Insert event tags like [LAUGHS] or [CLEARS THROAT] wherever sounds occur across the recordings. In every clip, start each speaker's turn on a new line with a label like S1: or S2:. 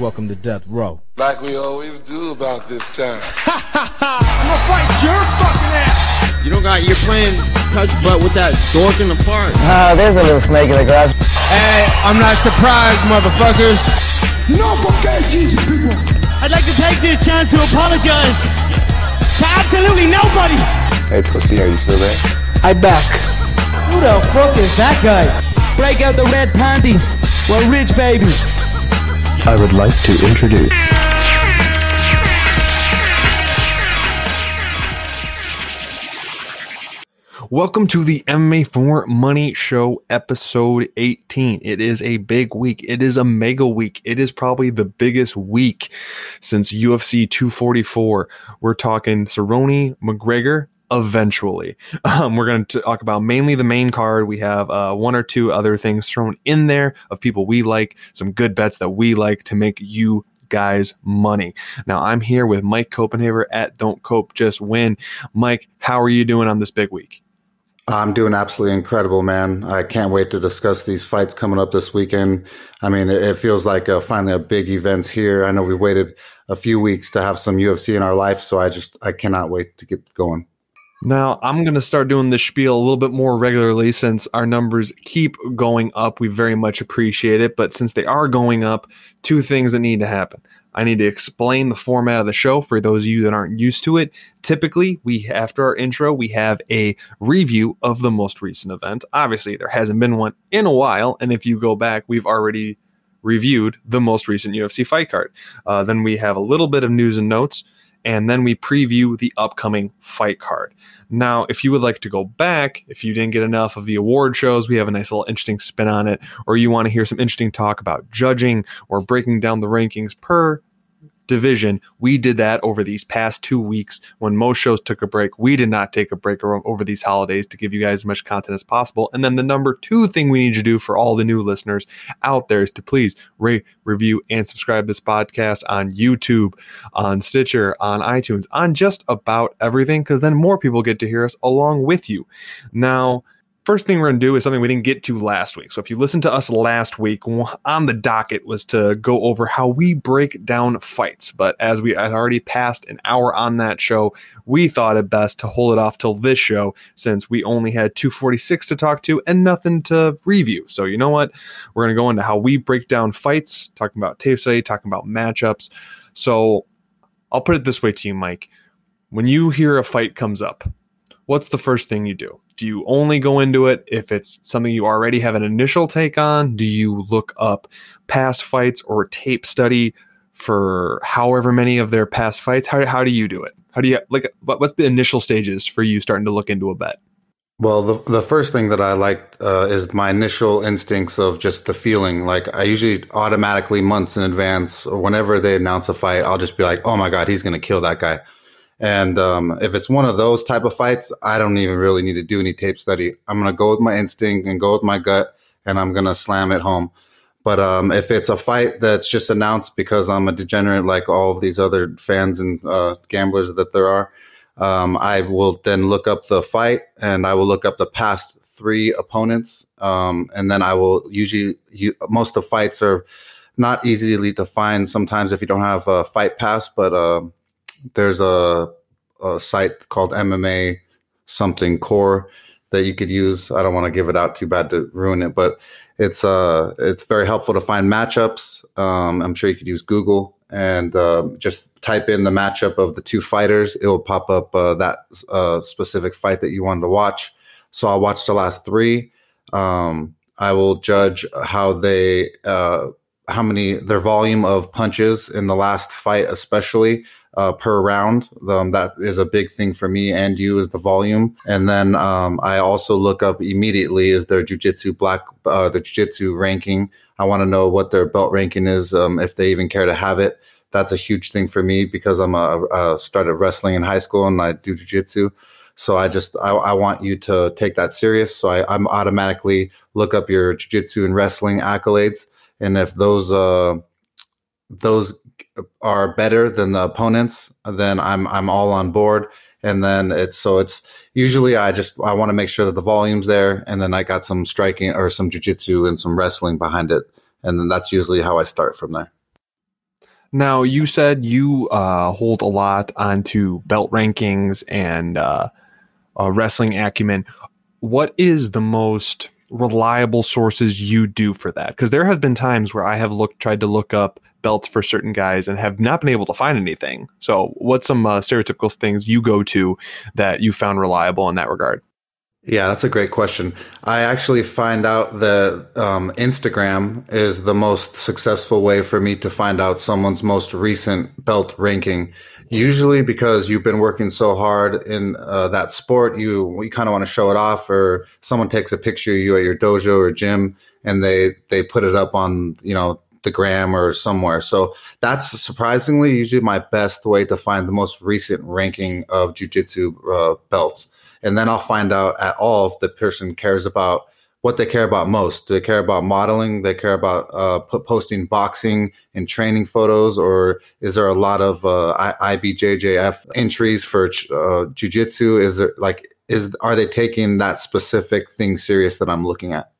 S1: Welcome to Death Row.
S2: Like we always do about this time. [LAUGHS] Ha ha ha!
S3: I'm gonna fight your fucking ass.
S4: You don't got, you're playing touch butt with that dork in the park.
S5: Ah, there's a little snake in the grass.
S1: Hey, I'm not surprised, motherfuckers.
S6: No fucking Jesus, people.
S3: I'd like to take this chance to apologize to absolutely nobody.
S7: Hey, pussy, are you still there?
S5: I back.
S3: Who the fuck is that guy? Break out the red panties. We're rich, baby.
S7: I would like to introduce.
S8: Welcome to the MMA for Money Show, episode 18. It is a big week. It is a mega week. It is probably the biggest week since UFC 244. We're talking Cerrone McGregor eventually. [LAUGHS] Um, we're going to talk about mainly the main card. We have uh, one or two other things thrown in there of people we like, some good bets that we like to make you guys money. Now, I'm here with Mike Copenhaver at Don't Cope Just Win. Mike, how are you doing on this big week?
S9: I'm doing absolutely incredible, man. I can't wait to discuss these fights coming up this weekend. I mean, it, feels like uh, finally a big event here. I know we waited a few weeks to have some UFC in our life, so I just I cannot wait to get going.
S8: Now, I'm going to start doing this spiel a little bit more regularly since our numbers keep going up. We very much appreciate it. But since they are going up, two things that need to happen. I need to explain the format of the show for those of you that aren't used to it. Typically, we after our intro, we have a review of the most recent event. Obviously, there hasn't been one in a while, and if you go back, we've already reviewed the most recent UFC fight card. Uh, then we have a little bit of news and notes and then we preview the upcoming fight card. Now, if you would like to go back, if you didn't get enough of the award shows, we have a nice little interesting spin on it, or you want to hear some interesting talk about judging or breaking down the rankings per division. We did that over these past two weeks when most shows took a break. We did not take a break over these holidays to give you guys as much content as possible. And then the number two thing we need to do for all the new listeners out there is to please rate, review, and subscribe this podcast on YouTube, on Stitcher, on iTunes, on just about everything, because then more people get to hear us along with you. Now, first thing we're going to do is something we didn't get to last week. So if you listened to us last week, on the docket was to go over how we break down fights. But as we had already passed an hour on that show, we thought it best to hold it off till this show since we only had 246 to talk to and nothing to review. So you know what? We're going to go into how we break down fights, talking about tape study, talking about matchups. So I'll put it this way to you, Mike. When you hear a fight comes up, what's the first thing you do? Do you only go into it if it's something you already have an initial take on? Do you look up past fights or tape study for however many of their past fights? How, how do you do it? How do you like what's the initial stages for you starting to look into a bet?
S9: Well, the the first thing that I like uh, is my initial instincts of just the feeling. Like I usually automatically months in advance or whenever they announce a fight, I'll just be like, "Oh my god, he's going to kill that guy." And um, if it's one of those type of fights, I don't even really need to do any tape study. I'm gonna go with my instinct and go with my gut, and I'm gonna slam it home. But um, if it's a fight that's just announced because I'm a degenerate like all of these other fans and uh, gamblers that there are, um, I will then look up the fight and I will look up the past three opponents, um, and then I will usually you, most of the fights are not easily to find sometimes if you don't have a fight pass, but uh, there's a, a site called MMA something core that you could use. I don't want to give it out too bad to ruin it, but it's uh it's very helpful to find matchups. Um, I'm sure you could use Google and uh, just type in the matchup of the two fighters. It will pop up uh, that uh, specific fight that you wanted to watch. So I'll watch the last three. Um, I will judge how they uh, how many their volume of punches in the last fight, especially uh, per round. Um, that is a big thing for me and you is the volume. And then um, I also look up immediately is their jujitsu black uh, the jujitsu ranking. I want to know what their belt ranking is, um, if they even care to have it. That's a huge thing for me because I'm a, a started wrestling in high school and I do jujitsu. So I just I, I, want you to take that serious. So I, I'm automatically look up your jiu-jitsu and wrestling accolades, and if those uh, those are better than the opponents, then I'm I'm all on board. And then it's so it's usually I just I want to make sure that the volume's there, and then I got some striking or some jujitsu and some wrestling behind it, and then that's usually how I start from there.
S8: Now, you said you uh, hold a lot onto belt rankings and uh, uh, wrestling acumen. What is the most reliable sources you do for that? Because there have been times where I have looked, tried to look up belts for certain guys and have not been able to find anything. So, what's some uh, stereotypical things you go to that you found reliable in that regard?
S9: Yeah, that's a great question. I actually find out that um, Instagram is the most successful way for me to find out someone's most recent belt ranking. Usually, because you've been working so hard in uh, that sport, you you kind of want to show it off, or someone takes a picture of you at your dojo or gym, and they they put it up on you know the gram or somewhere. So that's surprisingly usually my best way to find the most recent ranking of jujitsu uh, belts and then I'll find out at all if the person cares about what they care about most. Do they care about modeling? They care about uh, posting boxing and training photos, or is there a lot of uh, IBJJF entries for uh, jujitsu? Is there like is are they taking that specific thing serious that I'm looking at?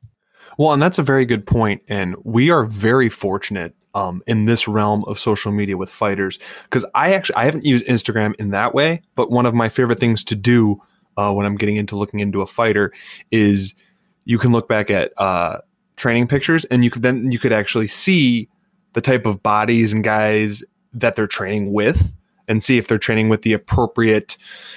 S8: Well, and that's a very good point, and we are very fortunate um, in this realm of social media with fighters because I actually I haven't used Instagram in that way, but one of my favorite things to do uh, when I'm getting into looking into a fighter is you can look back at uh, training pictures and you could then you could actually see the type of bodies and guys that they're training with and see if they're training with the appropriate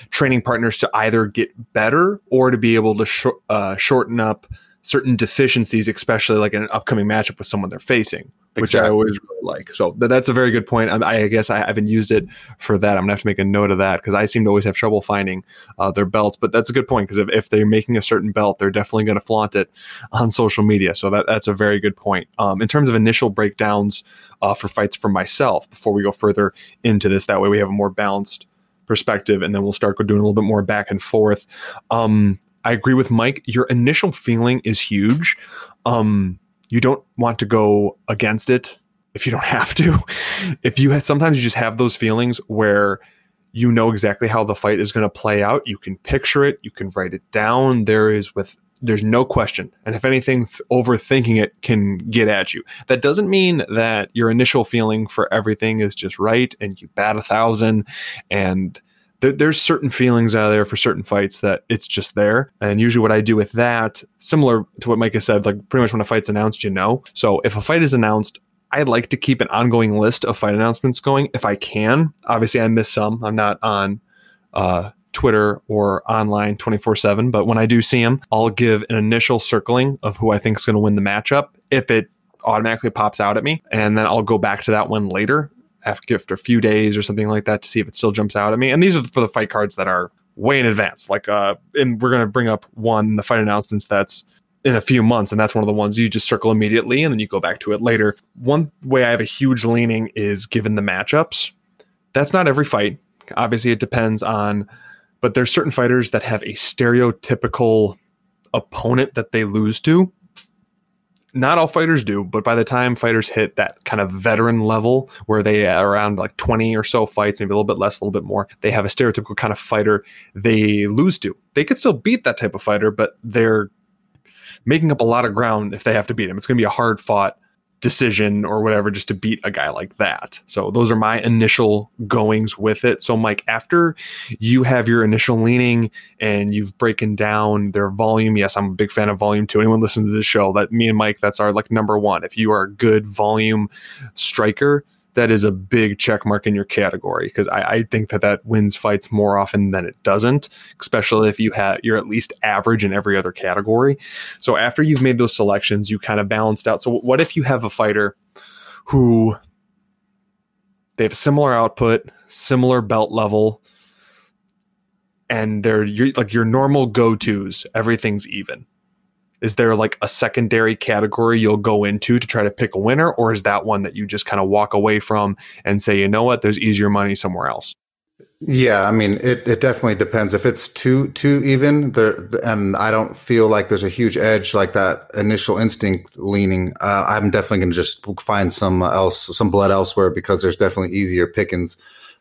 S8: training partners to either get better or to be able to sh- uh, shorten up certain deficiencies, especially like in an upcoming matchup with someone they're facing which exactly. I always really like. So that's a very good point. I, I, guess I haven't used it for that. I'm gonna have to make a note of that because I seem to always have trouble finding uh, their belts. But that's a good point because if, if they're making a certain belt, they're definitely going to flaunt it on social media. So that, that's a very good point. Um, in terms of initial breakdowns uh, for fights for myself, before we go further into this, that way we have a more balanced perspective, and then we'll start doing a little bit more back and forth. Um, I agree with Mike. Your initial feeling is huge. Um, you don't want to go against it if you don't [LAUGHS] have to. If you have, sometimes you just have those feelings where you know exactly how the fight is going to play out. You can picture it, you can write it down. There is with there's no question. And if anything, overthinking it can get at you. That doesn't mean that your initial feeling for everything is just right and you bat a thousand and there, there's certain feelings out there for certain fights that it's just there. And usually, what I do with that, similar to what Micah said, like pretty much when a fight's announced, you know. So if a fight is announced, I like to keep an ongoing list of fight announcements going if I can. Obviously, I miss some. I'm not on uh, Twitter or online 24 7, but when I do see them, I'll give an initial circling of who I think is going to win the matchup. If it automatically pops out at me, and then I'll go back to that one later after, a few days or something like that to see if it still jumps out at me. And these are for the fight cards that are way in advance. Like, uh, and we're to bring up one, the fight announcements that's in a few months. And that's one of the ones you just circle immediately and then you go back to it later. One way I have a huge leaning is given the matchups. That's not every fight. Obviously, it depends on, but there's certain fighters that have a stereotypical opponent that they lose to not all fighters do, but by the time fighters hit that kind of veteran level where they are around like 20 or so fights, maybe a little bit less, a little bit more, they have a stereotypical kind of fighter they lose to. They could still beat that type of fighter, but they're making up a lot of ground if they have to beat him. It's going to be a hard fought decision or whatever just to beat a guy like that. So those are my initial goings with it. So Mike, after you have your initial leaning and you've broken down their volume, yes, I'm a big fan of volume too. Anyone listens to this show, that me and Mike, that's our like number one. If you are a good volume striker, that is a big check mark in your category because I, I, think that that wins fights more often than it doesn't, especially if you have you're at least average in every other category. So after you've made those selections, you kind of balanced out. So what if you have a fighter who they have similar output, similar belt level, and they're like your normal go tos, everything's even is there like a secondary category you'll go into to try to pick a winner or is that one that you just kind of walk away from and say you know what? There's easier money somewhere else
S9: yeah i mean it, it definitely depends. If it's too too even there and i don't feel like there's a huge edge like that initial instinct leaning uh, i'm definitely going to just find some else some blood elsewhere because there's definitely easier pickings.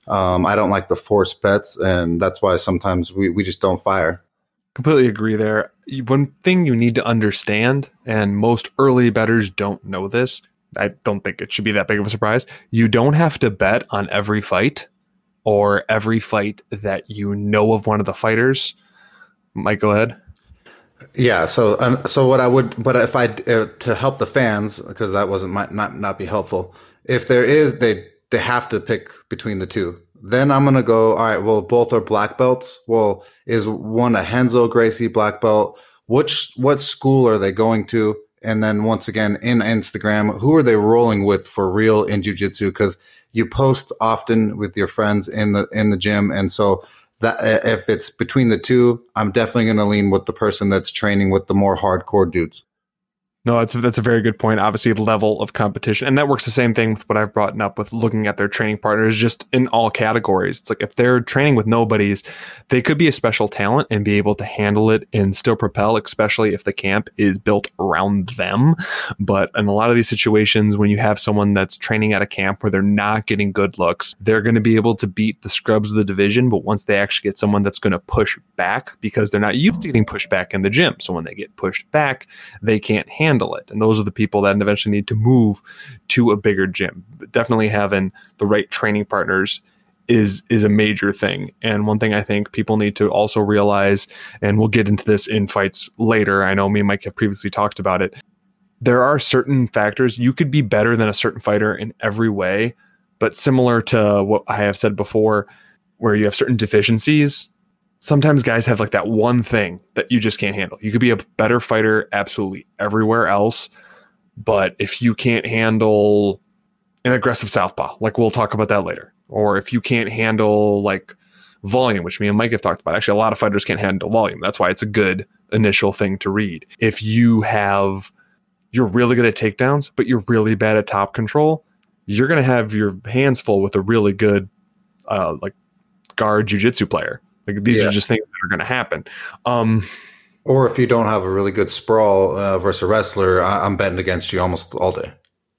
S9: Um, i don't like the force bets and that's why sometimes we, we just don't fire
S8: completely agree there. One thing you need to understand, and most early betters don't know this, I don't think it should be that big of a surprise. You don't have to bet on every fight or every fight that you know of one of the fighters. Mike, go ahead.
S9: Yeah. So, um, so what I would, but if I uh, to help the fans because that wasn't might not not be helpful. If there is, they they have to pick between the two. Then I'm gonna go. All right. Well, both are black belts. Well, is one a Renzo Gracie black belt? Which what school are they going to? And then once again in Instagram, who are they rolling with for real in jujitsu? Because you post often with your friends in the in the gym, and so that uh, if it's between the two, I'm definitely to lean with the person that's training with the more hardcore dudes.
S8: No, that's a, that's a very good point. Obviously, level of competition, and that works the same thing with what I've brought up with looking at their training partners, just in all categories. It's like if they're training with nobodies, they could be a special talent and be able to handle it and still propel, especially if the camp is built around them. But in a lot of these situations, when you have someone that's training at a camp where they're not getting good looks, they're going to be able to beat the scrubs of the division. But once they actually get someone that's going to push back, because they're not used to getting pushed back in the gym, so when they get pushed back, they can't handle handle it. And those are the people that eventually need to move to a bigger gym. But definitely having the right training partners is is a major thing. And one thing I think people need to also realize, and we'll get into this in fights later. I know me and Mike have previously talked about it. There are certain factors you could be better than a certain fighter in every way, but similar to what I have said before, where you have certain deficiencies, sometimes guys have like that one thing that you just can't handle. You could be a better fighter absolutely everywhere else, but if you can't handle an aggressive southpaw, like we'll talk about that later, or if you can't handle like volume, which me and Mike have talked about, actually a lot of fighters can't handle volume. That's why it's a good initial thing to read. If you have you're really good at takedowns, but you're really bad at top control, you're going to have your hands full with a really good uh, like guard jujitsu player like these yeah. are just things that are going to happen. Um,
S9: or if you don't have a really good sprawl uh, versus a wrestler, I- I'm betting against you almost all day.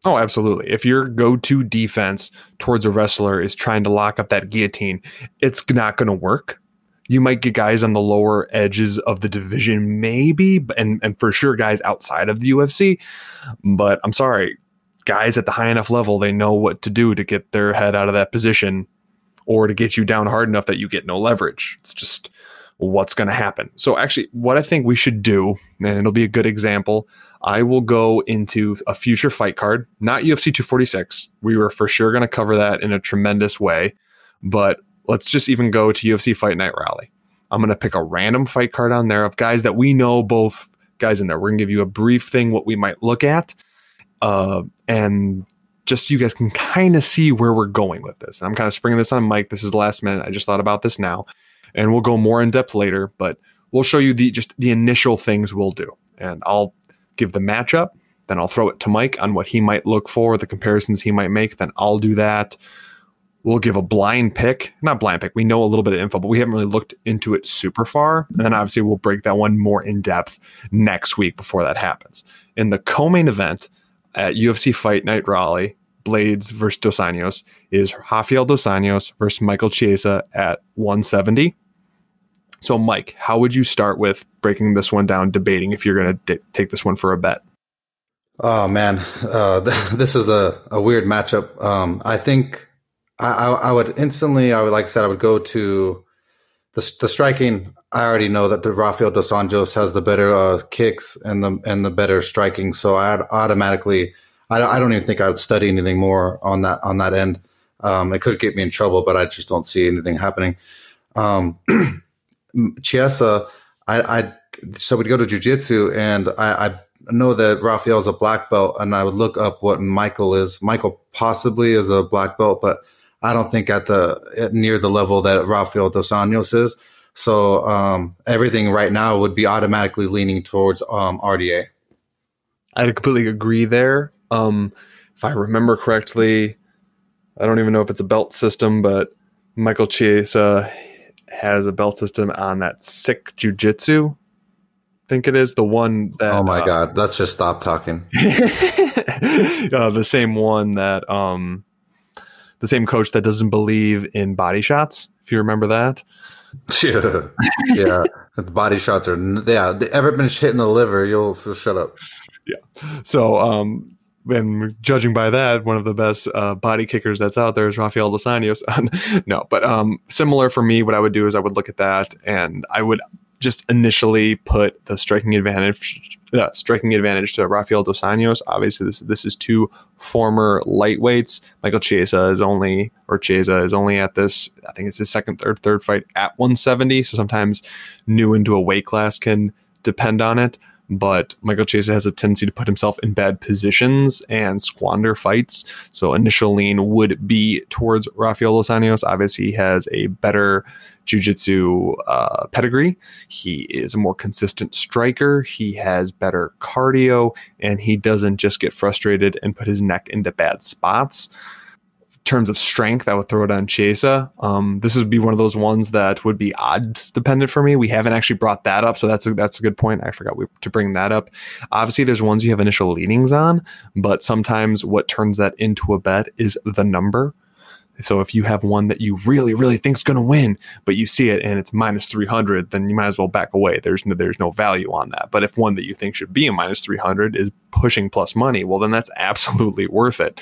S8: Oh, absolutely. If your go to defense towards a wrestler is trying to lock up that guillotine, it's not going to work. You might get guys on the lower edges of the division, maybe, and, and for sure guys outside of the UFC. But I'm sorry, guys at the high enough level, they know what to do to get their head out of that position or to get you down hard enough that you get no leverage. It's just what's going to happen. So, actually, what I think we should do, and it'll be a good example, I will go into a future fight card, not UFC 246. We were for sure going to cover that in a tremendous way, but let's just even go to UFC Fight Night Raleigh. I'm going to pick a random fight card on there of guys that we know both guys in there. We're going to give you a brief thing what we might look at. Uh, and just so you guys can kind of see where we're going with this. And I'm kind of springing this on Mike. This is last minute. I just thought about this now, and we'll go more in depth later. But we'll show you the just the initial things we'll do, and I'll give the matchup. Then I'll throw it to Mike on what he might look for, the comparisons he might make. Then I'll do that. We'll give a blind pick, not blind pick. We know a little bit of info, but we haven't really looked into it super far. And then mm-hmm. obviously we'll break that one more in depth next week before that happens. In the co-main event, at UFC Fight Night Raleigh, Blaydes versus Dos Anjos, is Rafael Dos Anjos versus Michael Chiesa at 170. So, Mike, how would you start with breaking this one down, debating if you're going to d- take this one for a bet?
S9: Oh man, uh, [LAUGHS] this is a, a weird matchup. Um, I think I, I, I, would instantly, I would like I said, I would go to the, the striking. I already know that Rafael dos Anjos has the better uh, kicks and the and the better striking, so I automatically I, I don't even think I would study anything more on that on that end. Um, it could get me in trouble, but I just don't see anything happening. Um, [CLEARS THROAT] Chiesa, I, I so we'd go to jujitsu, and I, I know that Rafael is a black belt, and I would look up what Michael is. Michael possibly is a black belt, but I don't think at the at near the level that Rafael dos Anjos is. So um, everything right now would be automatically leaning towards um, RDA.
S8: I completely agree there. Um, if I remember correctly, I don't even know if it's a belt system, but Michael Chiesa has a belt system on that sick jujitsu. I think it is the one that.
S9: Oh my uh, god! Let's just stop talking. [LAUGHS]
S8: uh, the same one that um, the same coach that doesn't believe in body shots. If you remember that.
S9: Yeah, [LAUGHS] yeah. the body shots are yeah. They ever been hitting the liver? You'll, you'll shut up.
S8: Yeah. So um, and judging by that, one of the best uh, body kickers that's out there is Rafael Dos Anjos. [LAUGHS] no, but um, similar for me, what I would do is I would look at that and I would just initially put the striking advantage uh, striking advantage to Rafael Dos Anjos. Obviously, this this is two former lightweights. Michael Chiesa is only or Chiesa is only at this. I think it's his second, third, third fight at 170. So sometimes new into a weight class can depend on it but Michael Chiesa has a tendency to put himself in bad positions and squander fights. So initial lean would be towards Rafael Dos Anjos. Obviously, he has a better jiu-jitsu uh, pedigree. He is a more consistent striker. He has better cardio, and he doesn't just get frustrated and put his neck into bad spots terms of strength, I would throw it on Chiesa. Um, this would be one of those ones that would be odds dependent for me. We haven't actually brought that up, so that's a, that's a good point. I forgot we, to bring that up. Obviously, there's ones you have initial leanings on, but sometimes what turns that into a bet is the number. So if you have one that you really, really think is going to win, but you see it and it's minus 300, then you might as well back away. There's no, there's no value on that. But if one that you think should be a minus 300 is pushing plus money, well, then that's [LAUGHS] absolutely worth it.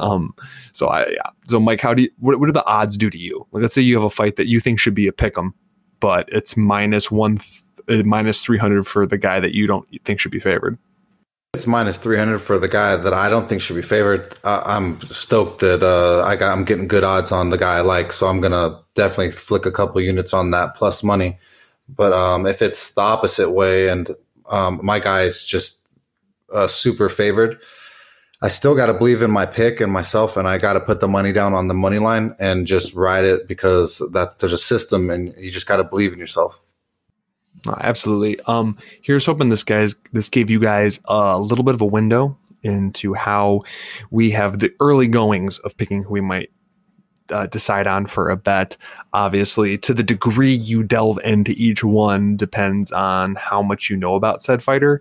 S8: Um, so I, yeah. So Mike, how do you, what, what do the odds do to you? Like, let's say you have a fight that you think should be a pick 'em, but it's minus one, th- uh, minus 300 for the guy that you don't think should be favored.
S9: It's minus three hundred for the guy that I don't think should be favored. Uh, I'm stoked that uh, I got I'm getting good odds on the guy I like, so I'm gonna definitely flick a couple units on that plus money. But um, if it's the opposite way and um, my guy is just uh, super favored, I still got to believe in my pick and myself, and I got to put the money down on the money line and just ride it because that there's a system, and you just got to believe in yourself.
S8: Absolutely. Um, here's hoping this guys this gave you guys a little bit of a window into how we have the early goings of picking who we might uh, decide on for a bet. Obviously, to the degree you delve into each one depends on how much you know about said fighter.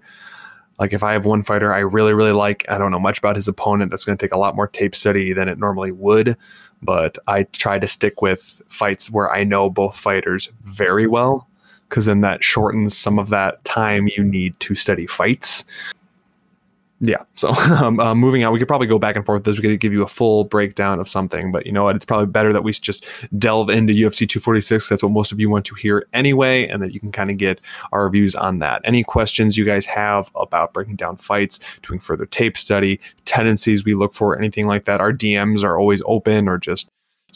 S8: Like if I have one fighter I really really like, I don't know much about his opponent. That's going to take a lot more tape study than it normally would. But I try to stick with fights where I know both fighters very well because then that shortens some of that time you need to study fights. Yeah. So [LAUGHS] um, uh, moving on, we could probably go back and forth. This we could give you a full breakdown of something, but you know what? It's probably better that we just delve into UFC 246. That's what most of you want to hear anyway, and that you can kind of get our views on that. Any questions you guys have about breaking down fights, doing further tape study, tendencies we look for, anything like that? Our DMs are always open, or just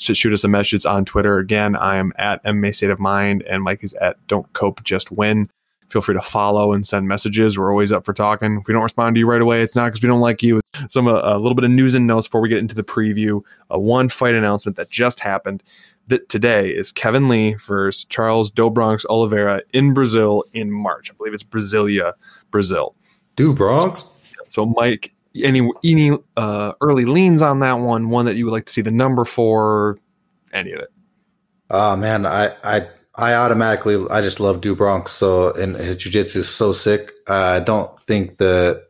S8: to shoot us a message on Twitter. Again, I am at MMA State of Mind, and Mike is at Don't Cope Just Win. Feel free to follow and send messages. We're always up for talking. If we don't respond to you right away, it's not because we don't like you. It's some uh, a little bit of news and notes before we get into the preview. A one fight announcement that just happened that today is Kevin Lee versus Charles Do Bronx Oliveira in Brazil in March. I believe it's Brasilia, Brazil.
S9: Do Bronx.
S8: So, Mike, any any uh, early leans on that one? One that you would like to see the number for? Any of it?
S9: Oh man, I I I automatically I just love Do Bronx. So and his jiu-jitsu is so sick. I don't think that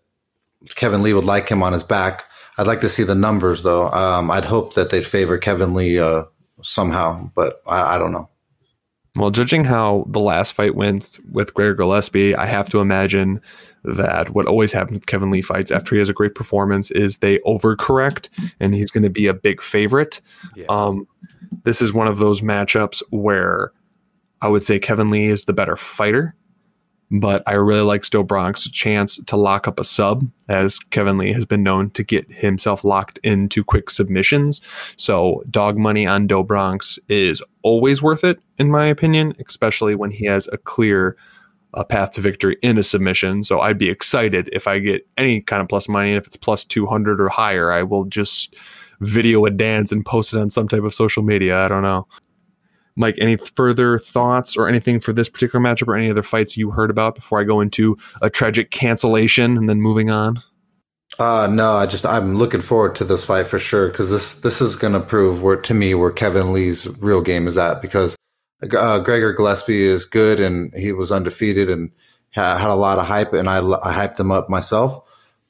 S9: Kevin Lee would like him on his back. I'd like to see the numbers though. Um, I'd hope that they'd favor Kevin Lee uh, somehow, but I, I don't know.
S8: Well, judging how the last fight went with Gregor Gillespie, I have to imagine that what always happens with Kevin Lee fights after he has a great performance is they overcorrect and he's going to be a big favorite. Yeah. Um, this is one of those matchups where I would say Kevin Lee is the better fighter, but I really like Bronx's chance to lock up a sub, as Kevin Lee has been known to get himself locked into quick submissions. So dog money on Do Bronx is always worth it, in my opinion, especially when he has a clear a path to victory in a submission. So I'd be excited if I get any kind of plus money. And if it's plus 200 or higher, I will just video a dance and post it on some type of social media. I don't know. Mike, any further thoughts or anything for this particular matchup or any other fights you heard about before I go into a tragic cancellation and then moving on?
S9: Uh no, I just I'm looking forward to this fight for sure because this this is gonna prove where to me where Kevin Lee's real game is at because uh, Gregor Gillespie is good and he was undefeated and ha- had a lot of hype and I, I hyped him up myself,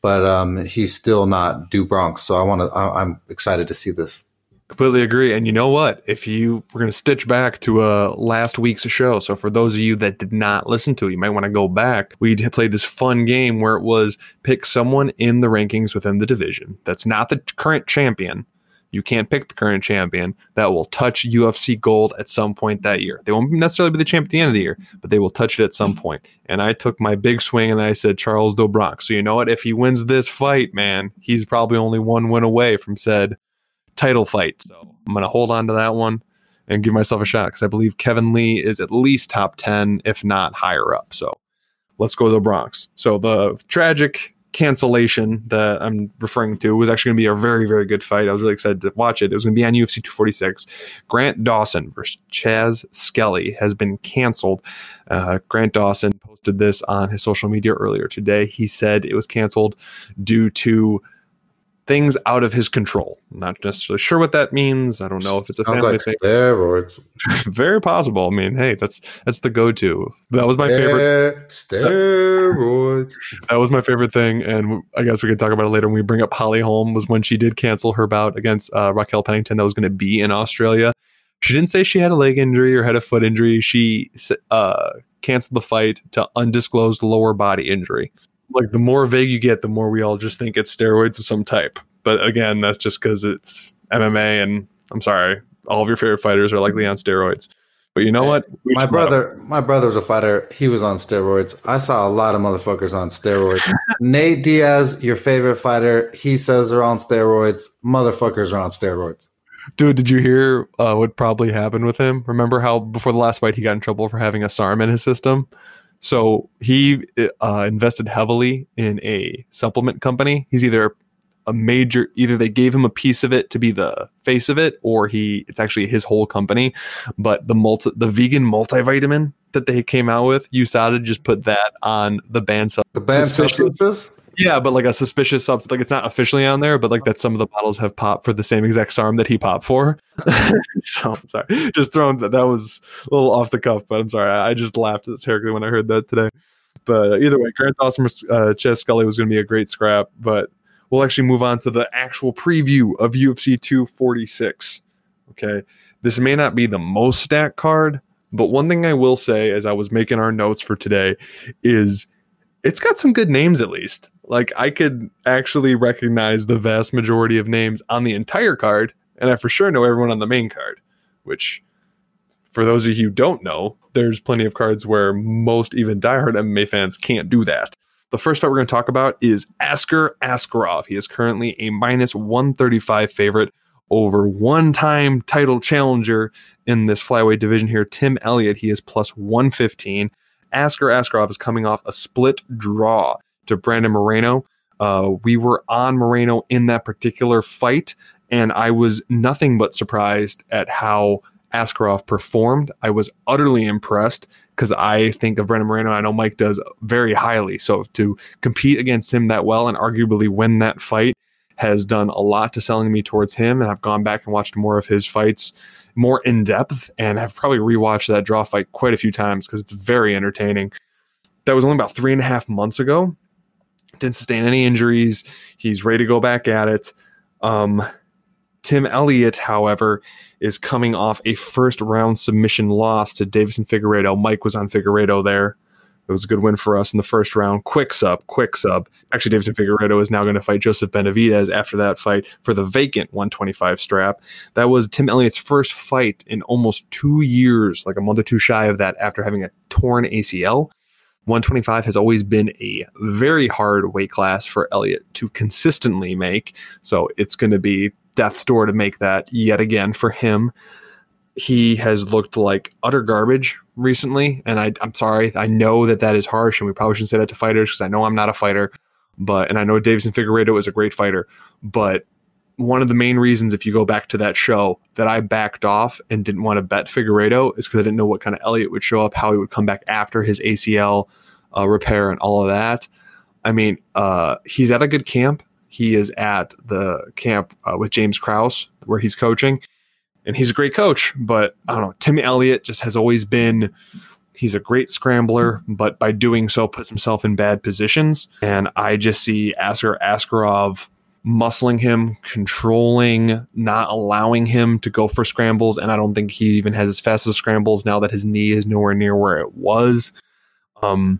S9: but um, he's still not Do Bronx. So I want to, I'm excited to see this.
S8: Completely agree. And you know what? If you we're going to stitch back to uh, last week's show. So for those of you that did not listen to it, you might want to go back. We played this fun game where it was pick someone in the rankings within the division that's not the current champion. You can't pick the current champion that will touch UFC gold at some point that year. They won't necessarily be the champ at the end of the year, but they will touch it at some point. And I took my big swing and I said Charles do Bronx. So you know what? If he wins this fight, man, he's probably only one win away from said title fight. So I'm going to hold on to that one and give myself a shot because I believe Kevin Lee is at least top 10, if not higher up. So let's go to the Bronx. So the tragic cancellation that I'm referring to was actually going to be a very, very good fight. I was really excited to watch it. It was going to be on UFC 246. Grant Dawson versus Chas Skelly has been canceled. Uh, Grant Dawson posted this on his social media earlier today. He said it was canceled due to things out of his control. I'm not necessarily sure what that means. I don't know if it's a
S9: Sounds
S8: family
S9: like
S8: thing.
S9: steroids. [LAUGHS]
S8: Very possible. I mean, hey, that's that's the go-to. That was my favorite.
S9: Steroids.
S8: That was my favorite thing, and I guess we could talk about it later when we bring up Holly Holm. Was when she did cancel her bout against uh, Raquel Pennington that was going to be in Australia. She didn't say she had a leg injury or had a foot injury. She uh, canceled the fight to undisclosed lower body injury. Like the more vague you get, the more we all just think it's steroids of some type. But again, that's just because it's MMA, and I'm sorry, all of your favorite fighters are likely on steroids. But you know what? We
S9: My brother, my brother was a fighter. He was on steroids. I saw a lot of motherfuckers on steroids. [LAUGHS] Nate Diaz, your favorite fighter, he says they're on steroids. Motherfuckers are on steroids.
S8: Dude, did you hear uh, what probably happened with him? Remember how before the last fight he got in trouble for having a SARM in his system? So he uh, invested heavily in a supplement company. He's either a major, either they gave him a piece of it to be the face of it, or he it's actually his whole company. But the multi, the vegan multivitamin that they came out with, USADA just put that on the banned sub.
S9: The banned substances?
S8: Yeah, but like a suspicious substance, like it's not officially on there, but like that some of the bottles have popped for the same exact SARM that he popped for. [LAUGHS] [LAUGHS] so I'm sorry, just throwing that. That was a little off the cuff, but I'm sorry. I, I just laughed hysterically when I heard that today. But uh, either way, Grant Dawson uh, Chas Skelly was going to be a great scrap. But we'll actually move on to the actual preview of UFC 246. Okay, this may not be the most stacked card, but one thing I will say as I was making our notes for today is it's got some good names at least. Like I could actually recognize the vast majority of names on the entire card, and I for sure know everyone on the main card. Which, for those of you who don't know, there's plenty of cards where most even diehard MMA fans can't do that. The first fight we're going to talk about is Asker Askarov. He is currently a minus 135 favorite over one time title challenger in this flyweight division here, Tim Elliott. He is plus 115. Asker Askarov is coming off a split draw to Brandon Moreno. Uh, we were on Moreno in that particular fight, and I was nothing but surprised at how Askarov performed. I was utterly impressed because I think of Brandon Moreno. I know Mike does very highly. So to compete against him that well and arguably win that fight has done a lot to selling me towards him. And I've gone back and watched more of his fights more in depth and have probably rewatched that draw fight quite a few times because it's very entertaining. That was only about three and a half months ago. Didn't sustain any injuries. He's ready to go back at it. Um, Tim Elliott, however, is coming off a first round submission loss to Deiveson Figueiredo. Mike was on Figueiredo there. It was a good win for us in the first round. Quick sub, quick sub. Actually, Deiveson Figueiredo is now going to fight Joseph Benavidez after that fight for the vacant 125 strap. That was Tim Elliott's first fight in almost two years, like a month or two shy of that, after having a torn ACL. 125 has always been a very hard weight class for Elliott to consistently make. So it's going to be death's door to make that yet again for him. He has looked like utter garbage recently. And I, I'm sorry. I know that that is harsh, and we probably shouldn't say that to fighters because I know I'm not a fighter. But, and I know Deiveson Figueiredo is a great fighter. But one of the main reasons, if you go back to that show, that I backed off and didn't want to bet Figueiredo is because I didn't know what kind of Elliott would show up, how he would come back after his ACL uh, repair and all of that. I mean, uh, he's at a good camp. He is at the camp uh, with James Krause, where he's coaching, and he's a great coach. But I don't know, Tim Elliott just has always been. He's a great scrambler, but by doing so, puts himself in bad positions. And I just see Asker Askarov muscling him, controlling, not allowing him to go for scrambles. And I don't think he even has as fast as scrambles now that his knee is nowhere near where it was. Um,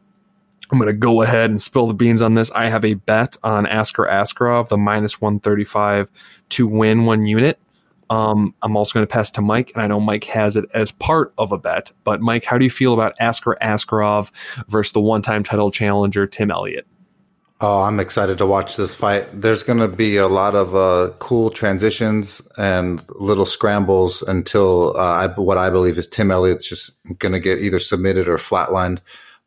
S8: I'm going to go ahead and spill the beans on this. I have a bet on Asker Askarov, the minus 135 to win one unit. Um, I'm also going to pass to Mike, and I know Mike has it as part of a bet. But Mike, how do you feel about Asker Askarov versus the one-time title challenger Tim Elliott?
S9: Oh, I'm excited to watch this fight. There's going to be a lot of uh, cool transitions and little scrambles until uh, I, what I believe is Tim Elliott's just going to get either submitted or flatlined.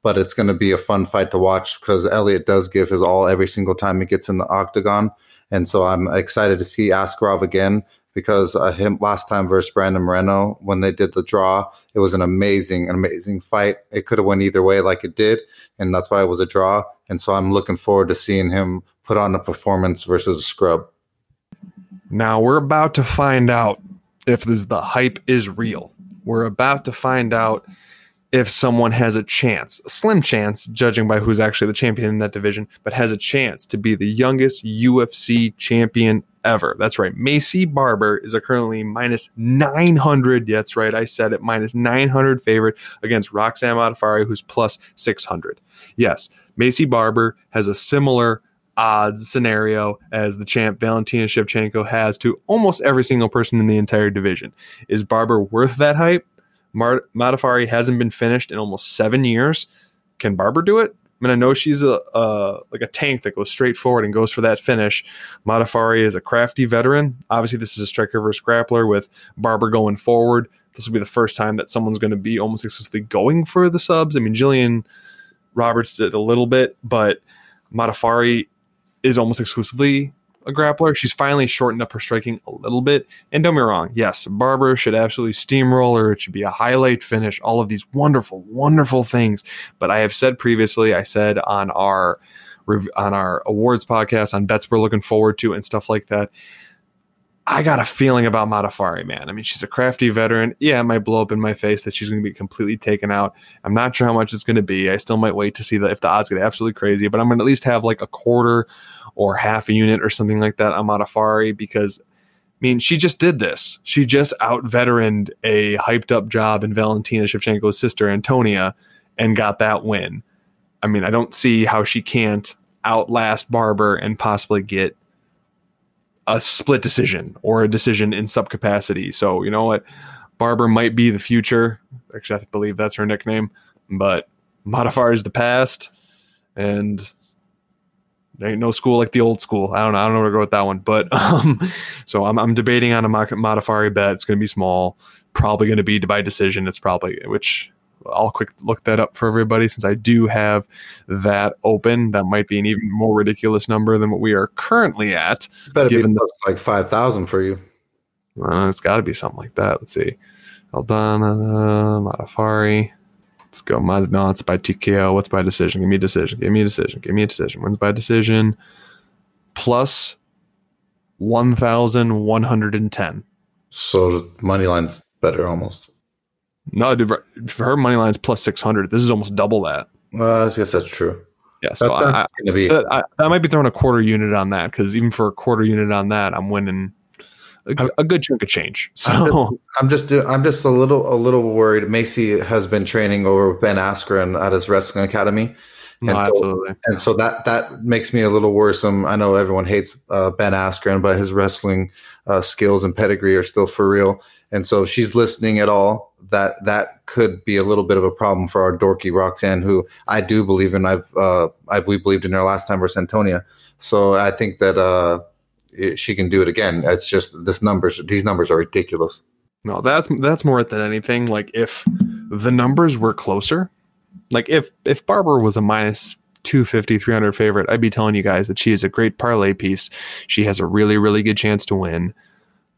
S9: But it's going to be a fun fight to watch because Elliott does give his all every single time he gets in the octagon. And so I'm excited to see Askarov again because uh, him last time versus Brandon Moreno when they did the draw, it was an amazing, an amazing fight. It could have went either way, like it did, and that's why it was a draw. And so I'm looking forward to seeing him put on a performance versus a scrub.
S8: Now we're about to find out if this the hype is real. We're about to find out if someone has a chance, a slim chance, judging by who's actually the champion in that division, but has a chance to be the youngest UFC champion ever. That's right. Maycee Barber is a currently minus 900. Yeah, that's right. I said it. Minus 900 favorite against Roxanne Modafferi, who's plus 600. Yes, Maycee Barber has a similar odds scenario as the champ Valentina Shevchenko has to almost every single person in the entire division. Is Barber worth that hype? Mar- Modafferi hasn't been finished in almost seven years. Can Barber do it? I mean, I know she's a, a like a tank that goes straight forward and goes for that finish. Modafferi is a crafty veteran. Obviously, this is a striker versus grappler with Barber going forward. This will be the first time that someone's going to be almost exclusively going for the subs. I mean, Gillian Roberts did a little bit, but Modafferi is almost exclusively a grappler. She's finally shortened up her striking a little bit. And don't be wrong, yes, Barber should absolutely steamroller. It should be a highlight finish. All of these wonderful, wonderful things. But I have said previously, I said on our on our awards podcast on bets we're looking forward to and stuff like that. I got a feeling about Modafferi, man. I mean, she's a crafty veteran. Yeah, it might blow up in my face that she's going to be completely taken out. I'm not sure how much it's going to be. I still might wait to see that if the odds get absolutely crazy, but I'm going to at least have like a quarter or half a unit or something like that on Modafferi because, I mean, she just did this. She just out veteraned a hyped up job in Valentina Shevchenko's sister, Antonia, and got that win. I mean, I don't see how she can't outlast Barber and possibly get a split decision or a decision in sub capacity. So you know what, Barber might be the future. Actually, I believe that's her nickname, but Modafferi is the past, and there ain't no school like the old school. I don't know. I don't know where to go with that one, but [LAUGHS] um, so I'm, I'm debating on a Modafferi bet. It's going to be small, probably going to be by decision. It's probably which I'll quick look that up for everybody since I do have that open. That might be an even more ridiculous number than what we are currently at.
S9: Better given be the, like five thousand for you.
S8: Uh, it's got to be something like that. Let's see. Aldana, Modafferi. Let's go. My, no, it's by TKO. What's by decision? Give me a decision. Give me a decision. Give me a decision. Wins by decision. Plus 1,110.
S9: So money line's better almost.
S8: No, dude, for her money line's plus six hundred. This is almost double that.
S9: Well, I guess that's true.
S8: Yeah, so that, I, gonna be. I, I, might be throwing a quarter unit on that because even for a quarter unit on that, I'm winning a, a good chunk of change. [LAUGHS] So [LAUGHS]
S9: I'm just, I'm just, I'm just a little a little worried. Maycee has been training over Ben Askren at his wrestling academy.
S8: And, no,
S9: so,
S8: absolutely.
S9: and so that that makes me a little worrisome. I know everyone hates uh, Ben Askren, but his wrestling uh, skills and pedigree are still for real. And so she's listening at all. That that could be a little bit of a problem for our dorky Roxanne, who I do believe in. I've uh, I we believed in her last time versus Antonia. So I think that uh, she can do it again. It's just this numbers. These numbers are ridiculous.
S8: No, that's that's more than anything. Like if the numbers were closer, like if if Barber was a minus 250 300 favorite i'd be telling you guys that she is a great parlay piece she has a really really good chance to win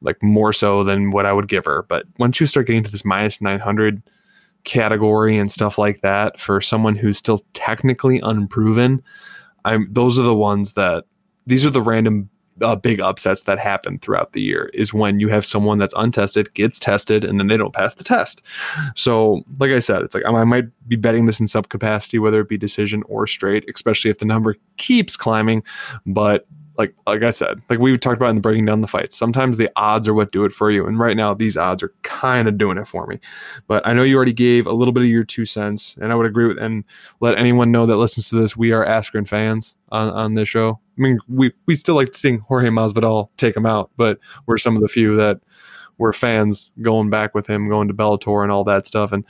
S8: like more so than what I would give her. But once you start getting to this minus 900 category and stuff like that for someone who's still technically unproven, I'm those are the ones that these are the random uh, big upsets that happen throughout the year is when you have someone that's untested gets tested and then they don't pass the test. So, like I said, it's like I might be betting this in sub capacity, whether it be decision or straight, especially if the number keeps climbing. But like like I said, like we talked about in the breaking down the fights. Sometimes the odds are what do it for you, and right now these odds are kind of doing it for me. But I know you already gave a little bit of your two cents, and I would agree with and let anyone know that listens to this. We are Askren fans on on this show. I mean, we we still like seeing Jorge Masvidal take him out, but we're some of the few that were fans going back with him, going to Bellator and all that stuff, and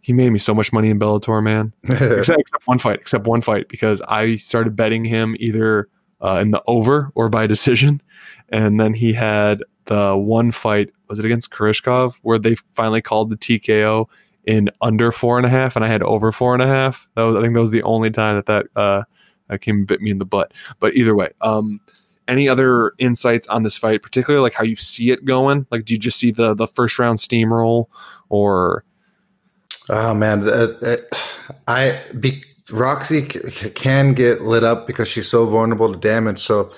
S8: he made me so much money in Bellator, man. [LAUGHS] except, except one fight, except one fight, because I started betting him either uh, in the over or by decision. And then he had the one fight, was it against Koreshkov, where they finally called the TKO in under four and a half, and I had over four and a half. That was, I think, that was the only time that that uh, that came and bit me in the butt. But either way, um, any other insights on this fight, particularly like how you see it going? Like, do you just see the the first round steamroll, or
S9: Oh man, uh, uh, I be, Roxy c- can get lit up because she's so vulnerable to damage. So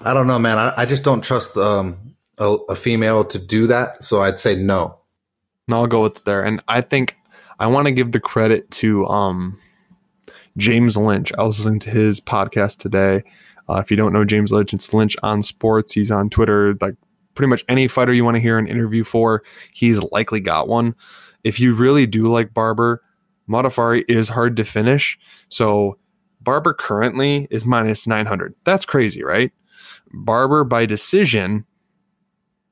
S9: I don't know, man. I, I just don't trust um, a, a, female to do that. So I'd say no.
S8: No, I'll go with there. And I think I want to give the credit to um, James Lynch. I was listening to his podcast today. Uh, if you don't know James Lynch, it's Lynch on Sports. He's on Twitter. Like pretty much any fighter you want to hear an interview for, he's likely got one if you really do like Barber, Modafferi is hard to finish. So Barber currently is minus 900. That's crazy, right? Barber by decision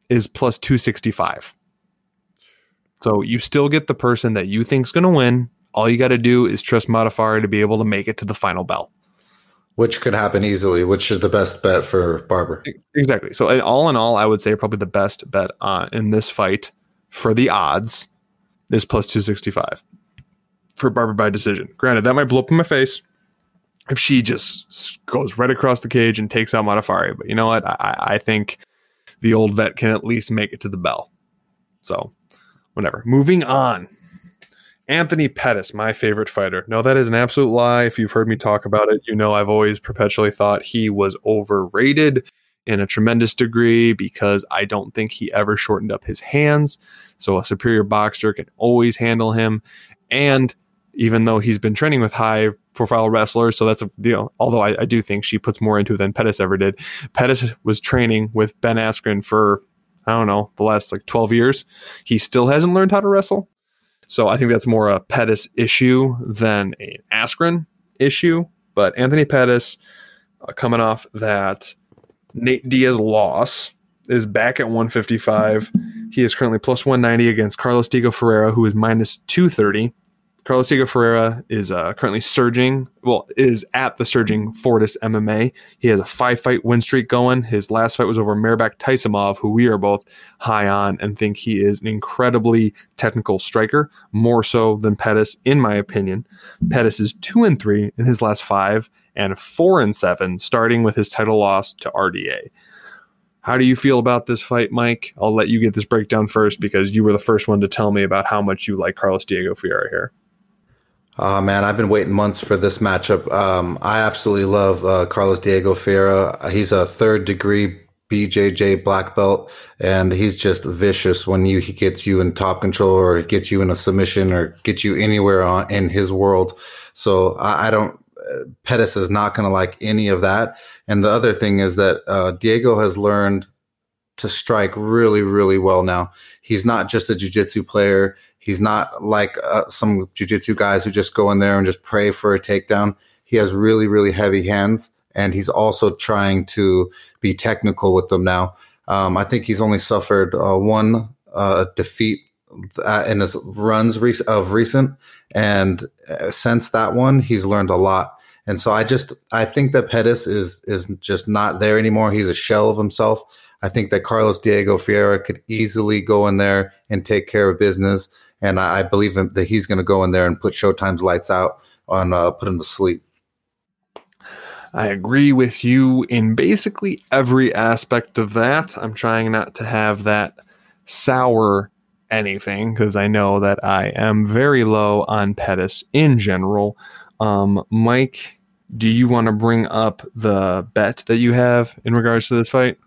S8: is plus 265. So you still get the person that you think's going to win. All you got to do is trust Modafferi to be able to make it to the final bell.
S9: Which could happen easily, which is the best bet for Barber.
S8: Exactly. So, all in all, I would say probably the best bet uh, in this fight for the odds is plus 265 for Barber by decision. Granted, that might blow up in my face if she just goes right across the cage and takes out Modafferi. But you know what? I, I think the old vet can at least make it to the bell. So, whatever. Moving on. Anthony Pettis, my favorite fighter. No, that is an absolute lie. If you've heard me talk about it, you know I've always perpetually thought he was overrated in a tremendous degree because I don't think he ever shortened up his hands. So a superior boxer can always handle him. And even though he's been training with high profile wrestlers, so that's a know, although I, I do think she puts more into it than Pettis ever did. Pettis was training with Ben Askren for I don't know, the last like 12 years. He still hasn't learned how to wrestle. So I think that's more a Pettis issue than an Askren issue. But Anthony Pettis, uh, coming off that Nate Diaz loss is back at 155. He is currently plus 190 against Carlos Diego Ferreira, who is minus 230. Carlos Diego Ferreira is uh, currently surging. Well, is at the surging Fortis MMA. He has a five fight win streak going. His last fight was over Mairbek Taisumov, who we are both high on and think he is an incredibly technical striker, more so than Pettis, in my opinion. Pettis is two and three in his last five and four and seven, starting with his title loss to RDA. How do you feel about this fight, Mike? I'll let you get this breakdown first because you were the first one to tell me about how much you like Carlos Diego Ferreira here.
S9: Oh man, I've been waiting months for this matchup. Um, I absolutely love uh, Carlos Diego Ferreira. He's a third degree BJJ black belt, and he's just vicious when you he gets you in top control or gets you in a submission or gets you anywhere on in his world. So I, I don't Pettis is not going to like any of that. And the other thing is that uh, Diego has learned to strike really, really well now. He's not just a jujitsu player. He's not like uh, some jujitsu guys who just go in there and just pray for a takedown. He has really, really heavy hands, and he's also trying to be technical with them now. Um, I think he's only suffered uh, one uh, defeat uh, in his runs of recent, and uh, since that one, he's learned a lot. And so I just I think that Pettis is is just not there anymore. He's a shell of himself. I think that Carlos Diego Ferreira could easily go in there and take care of business, and I, I believe that he's going to go in there and put Showtime's lights out on uh, put him to sleep.
S8: I agree with you in basically every aspect of that. I'm trying not to have that sour anything because I know that I am very low on Pettis in general. Um, Mike, do you want to bring up the bet that you have in regards to this fight?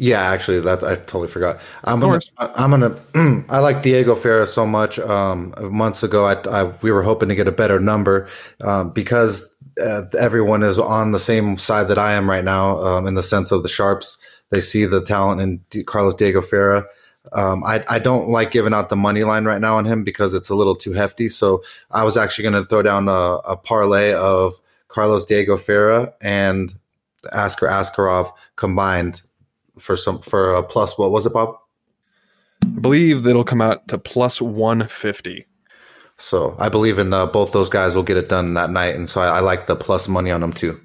S9: Yeah, actually, that I totally forgot. I'm gonna. I- I'm gonna. [CLEARS THROAT] I like Diego Ferreira so much. Um, months ago, I, I we were hoping to get a better number um, because uh, everyone is on the same side that I am right now. Um, in the sense of the sharps, they see the talent in D- Carlos Diego Ferreira. Um, I, I don't like giving out the money line right now on him because it's a little too hefty. So I was actually going to throw down a, a parlay of Carlos Diego Ferreira and Askar Askarov combined for some for a plus. What was it, Bob?
S8: I believe it'll come out to plus 150.
S9: So I believe in uh, both those guys will get it done that night, and so I, I like the plus money on them too.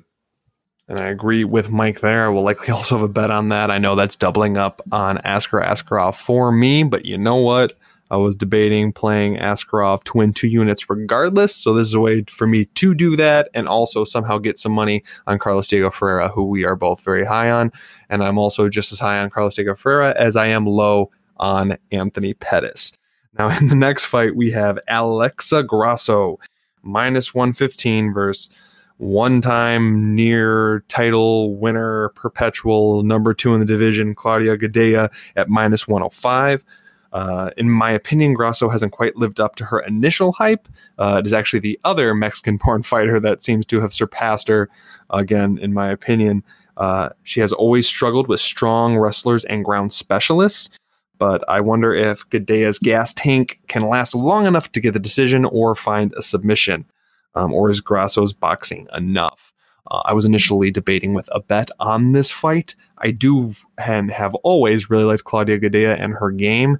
S8: And I agree with Mike there. I will likely [LAUGHS] also have a bet on that. I know that's doubling up on Askar Askarov for me, but you know what? I was debating playing Askarov to win two units regardless. So this is a way for me to do that and also somehow get some money on Carlos Diego Ferreira, who we are both very high on. And I'm also just as high on Carlos Diego Ferreira as I am low on Anthony Pettis. Now, [LAUGHS] in the next fight, we have Alexa Grasso, minus 115 versus one time near title winner, perpetual number two in the division, Claudia Gadelha at minus 105. Uh, in my opinion, Grasso hasn't quite lived up to her initial hype. Uh, it is actually the other Mexican born [LAUGHS] fighter that seems to have surpassed her, again, in my opinion. Uh, she has always struggled with strong wrestlers and ground specialists, but I wonder if Gadelha's gas tank can last long enough to get the decision or find a submission um, or is Grasso's boxing enough? Uh, I was initially debating with a bet on this fight. I do and have always really liked Claudia Gadelha and her game,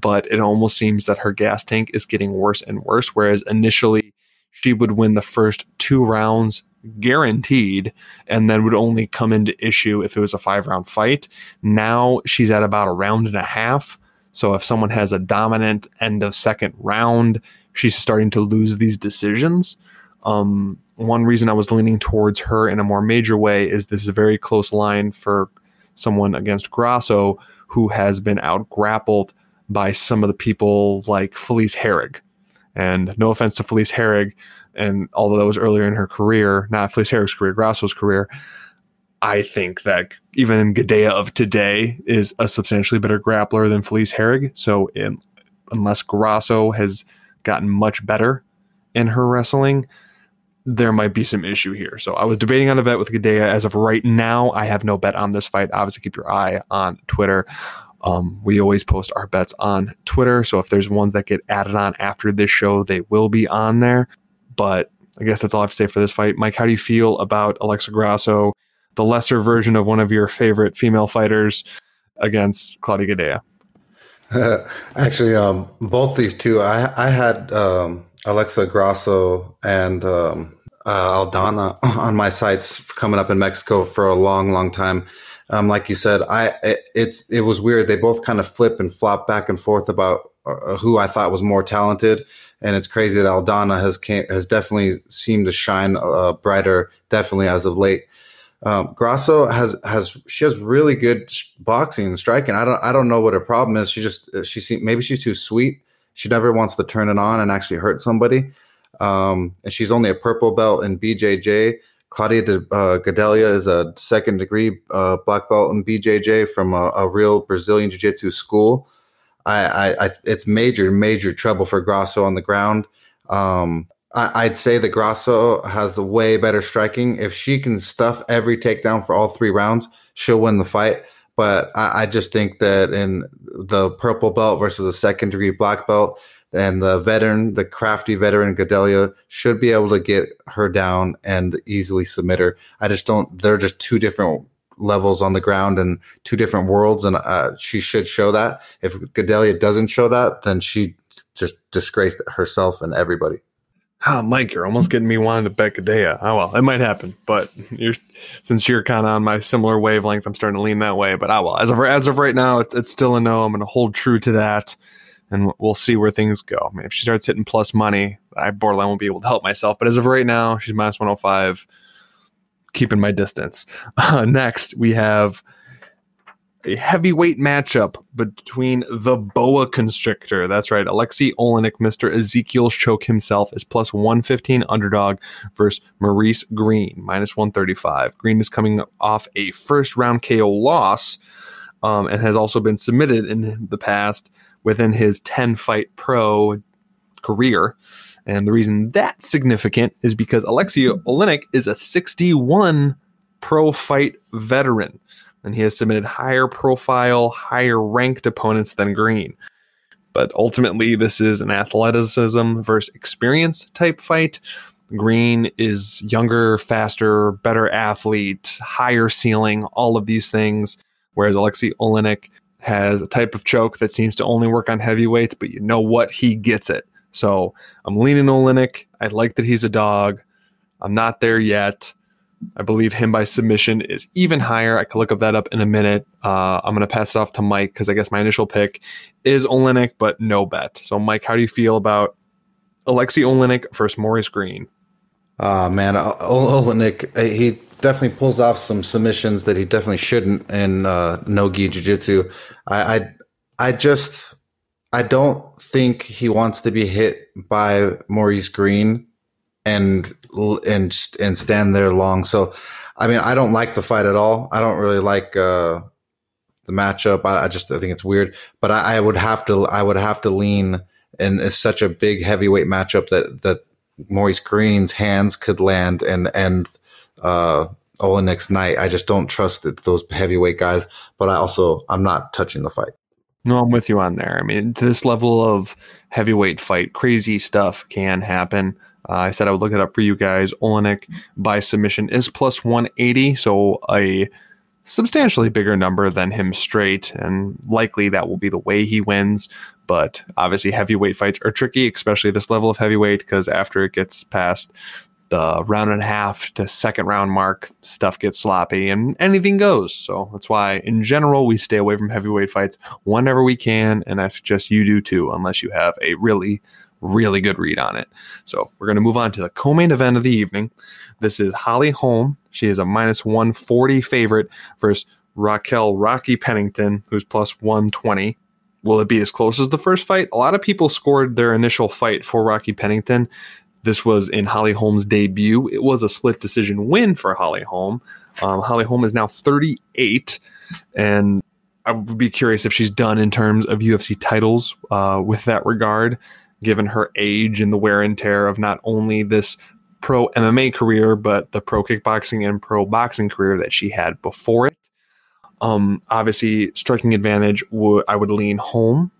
S8: but it almost seems that her gas tank is getting worse and worse. Whereas initially she would win the first two rounds guaranteed and then would only come into issue if it was a five round fight. Now she's at about a round and a half. So if someone has a dominant end of second round, she's starting to lose these decisions. Um, one reason I was leaning towards her in a more major way is this is a very close line for someone against Grasso who has been out grappled by some of the people like Felice Herrig. And no offense to Felice Herrig, and although that was earlier in her career, not Felice Herrig's career, Grasso's career, I think that even Gadelha of today is a substantially better grappler than Felice Herrig. So in, unless Grasso has gotten much better in her wrestling, there might be some issue here. So I was debating on a bet with Gadelha. As of right now, I have no bet on this fight. Obviously, keep your eye on Twitter. Um, we always post our bets on Twitter. So if there's ones that get added on after this show, they will be on there. But I guess that's all I have to say for this fight. Mike, how do you feel about Alexa Grasso, the lesser version of one of your favorite female fighters against Claudia Gadelha? [LAUGHS]
S9: Actually, um, both these two, I I had um, Alexa Grasso and um, uh, Aldana [LAUGHS] on my sights coming up in Mexico for a long, long time. Um, like you said, I it, it's it was weird. They both kind of flip and flop back and forth about uh, who I thought was more talented, and it's crazy that Aldana has came, has definitely seemed to shine uh, brighter, definitely as of late. Um, Grasso has has she has really good boxing and striking. I don't I don't know what her problem is. She just she seem, maybe she's too sweet. She never wants to turn it on and actually hurt somebody. Um, and she's only a purple belt in BJJ. Claudia De, uh, Gadelha is a second degree uh, black belt in BJJ from a, a real Brazilian Jiu Jitsu school. I, I, I, it's major, major trouble for Grasso on the ground. Um, I, would say that Grasso has the way better striking. If she can stuff every takedown for all three rounds, she'll win the fight. But I, I just think that in the purple belt versus a second degree black belt, and the veteran, the crafty veteran Gadelha should be able to get her down and easily submit her. I just don't. They're just two different levels on the ground and two different worlds, and uh, she should show that. If Gadelha doesn't show that, then she just disgraced herself and everybody.
S8: Oh, Mike, you're almost getting me wanting to bet Gadelha. Oh well, it might happen, but you're since you're kind of on my similar wavelength, I'm starting to lean that way. But ah, I will. As of as of right now, it's, it's still a no. I'm going to hold true to that, and we'll see where things go. I mean, if she starts hitting plus money, I borderline won't be able to help myself. But as of right now, she's minus 105. Keeping my distance. Uh, next, we have a heavyweight matchup between the boa constrictor. That's right. Alexei Oleinik, Mr. Ezekiel Choke himself, is plus 115 underdog versus Maurice Greene, minus 135. Greene is coming off a first round KO loss um, and has also been submitted in the past within his 10 fight pro career. And the reason that's significant is because Alexei Oleinik is a 61 pro fight veteran, and he has submitted higher profile, higher ranked opponents than Greene. But ultimately, this is an athleticism versus experience type fight. Greene is younger, faster, better athlete, higher ceiling, all of these things. Whereas Alexei Oleinik has a type of choke that seems to only work on heavyweights, but you know what? He gets it. So I'm leaning Oleinik. I like that he's a dog. I'm not there yet. I believe him by submission is even higher. I could look up that up in a minute. Uh, I'm going to pass it off to Mike because I guess my initial pick is Oleinik, but no bet. So, Mike, how do you feel about Alexei Oleinik versus Maurice Greene?
S9: Ah, man, Oleinik, he definitely pulls off some submissions that he definitely shouldn't in uh, no gi jiu-jitsu. I, I, I just, I don't think he wants to be hit by Maurice Greene and and and stand there long. So, I mean, I don't like the fight at all. I don't really like uh, the matchup. I, I, just I think it's weird. But I, I, would have to I would have to lean, and it's such a big heavyweight matchup that that Maurice Greene's hands could land and and uh, Oleinik's night. I just don't trust that those heavyweight guys. But I also I'm not touching the fight.
S8: No, I'm with you on there. I mean, this level of heavyweight fight, crazy stuff can happen. Uh, I said I would look it up for you guys. Oleinik by submission is plus 180, so a substantially bigger number than him straight, and likely that will be the way he wins. But obviously, heavyweight fights are tricky, especially this level of heavyweight, because after it gets past the round and a half to second round mark, stuff gets sloppy and anything goes. So that's why, in general, we stay away from heavyweight fights whenever we can. And I suggest you do too, unless you have a really really good read on it. So we're going to move on to the co-main event of the evening. This is Holly Holm. She is a minus 140 favorite versus Raquel Rocky Pennington, who's plus 120. Will it be as close as the first fight? A lot of people scored their initial fight for Rocky Pennington. This was in Holly Holm's debut. It was a split decision win for Holly Holm. Um, Holly Holm is now 38, and I would be curious if she's done in terms of UFC titles uh, with that regard given her age and the wear and tear of not only this pro MMA career, but the pro kickboxing and pro boxing career that she had before it. Um, obviously, striking advantage, I would lean Holm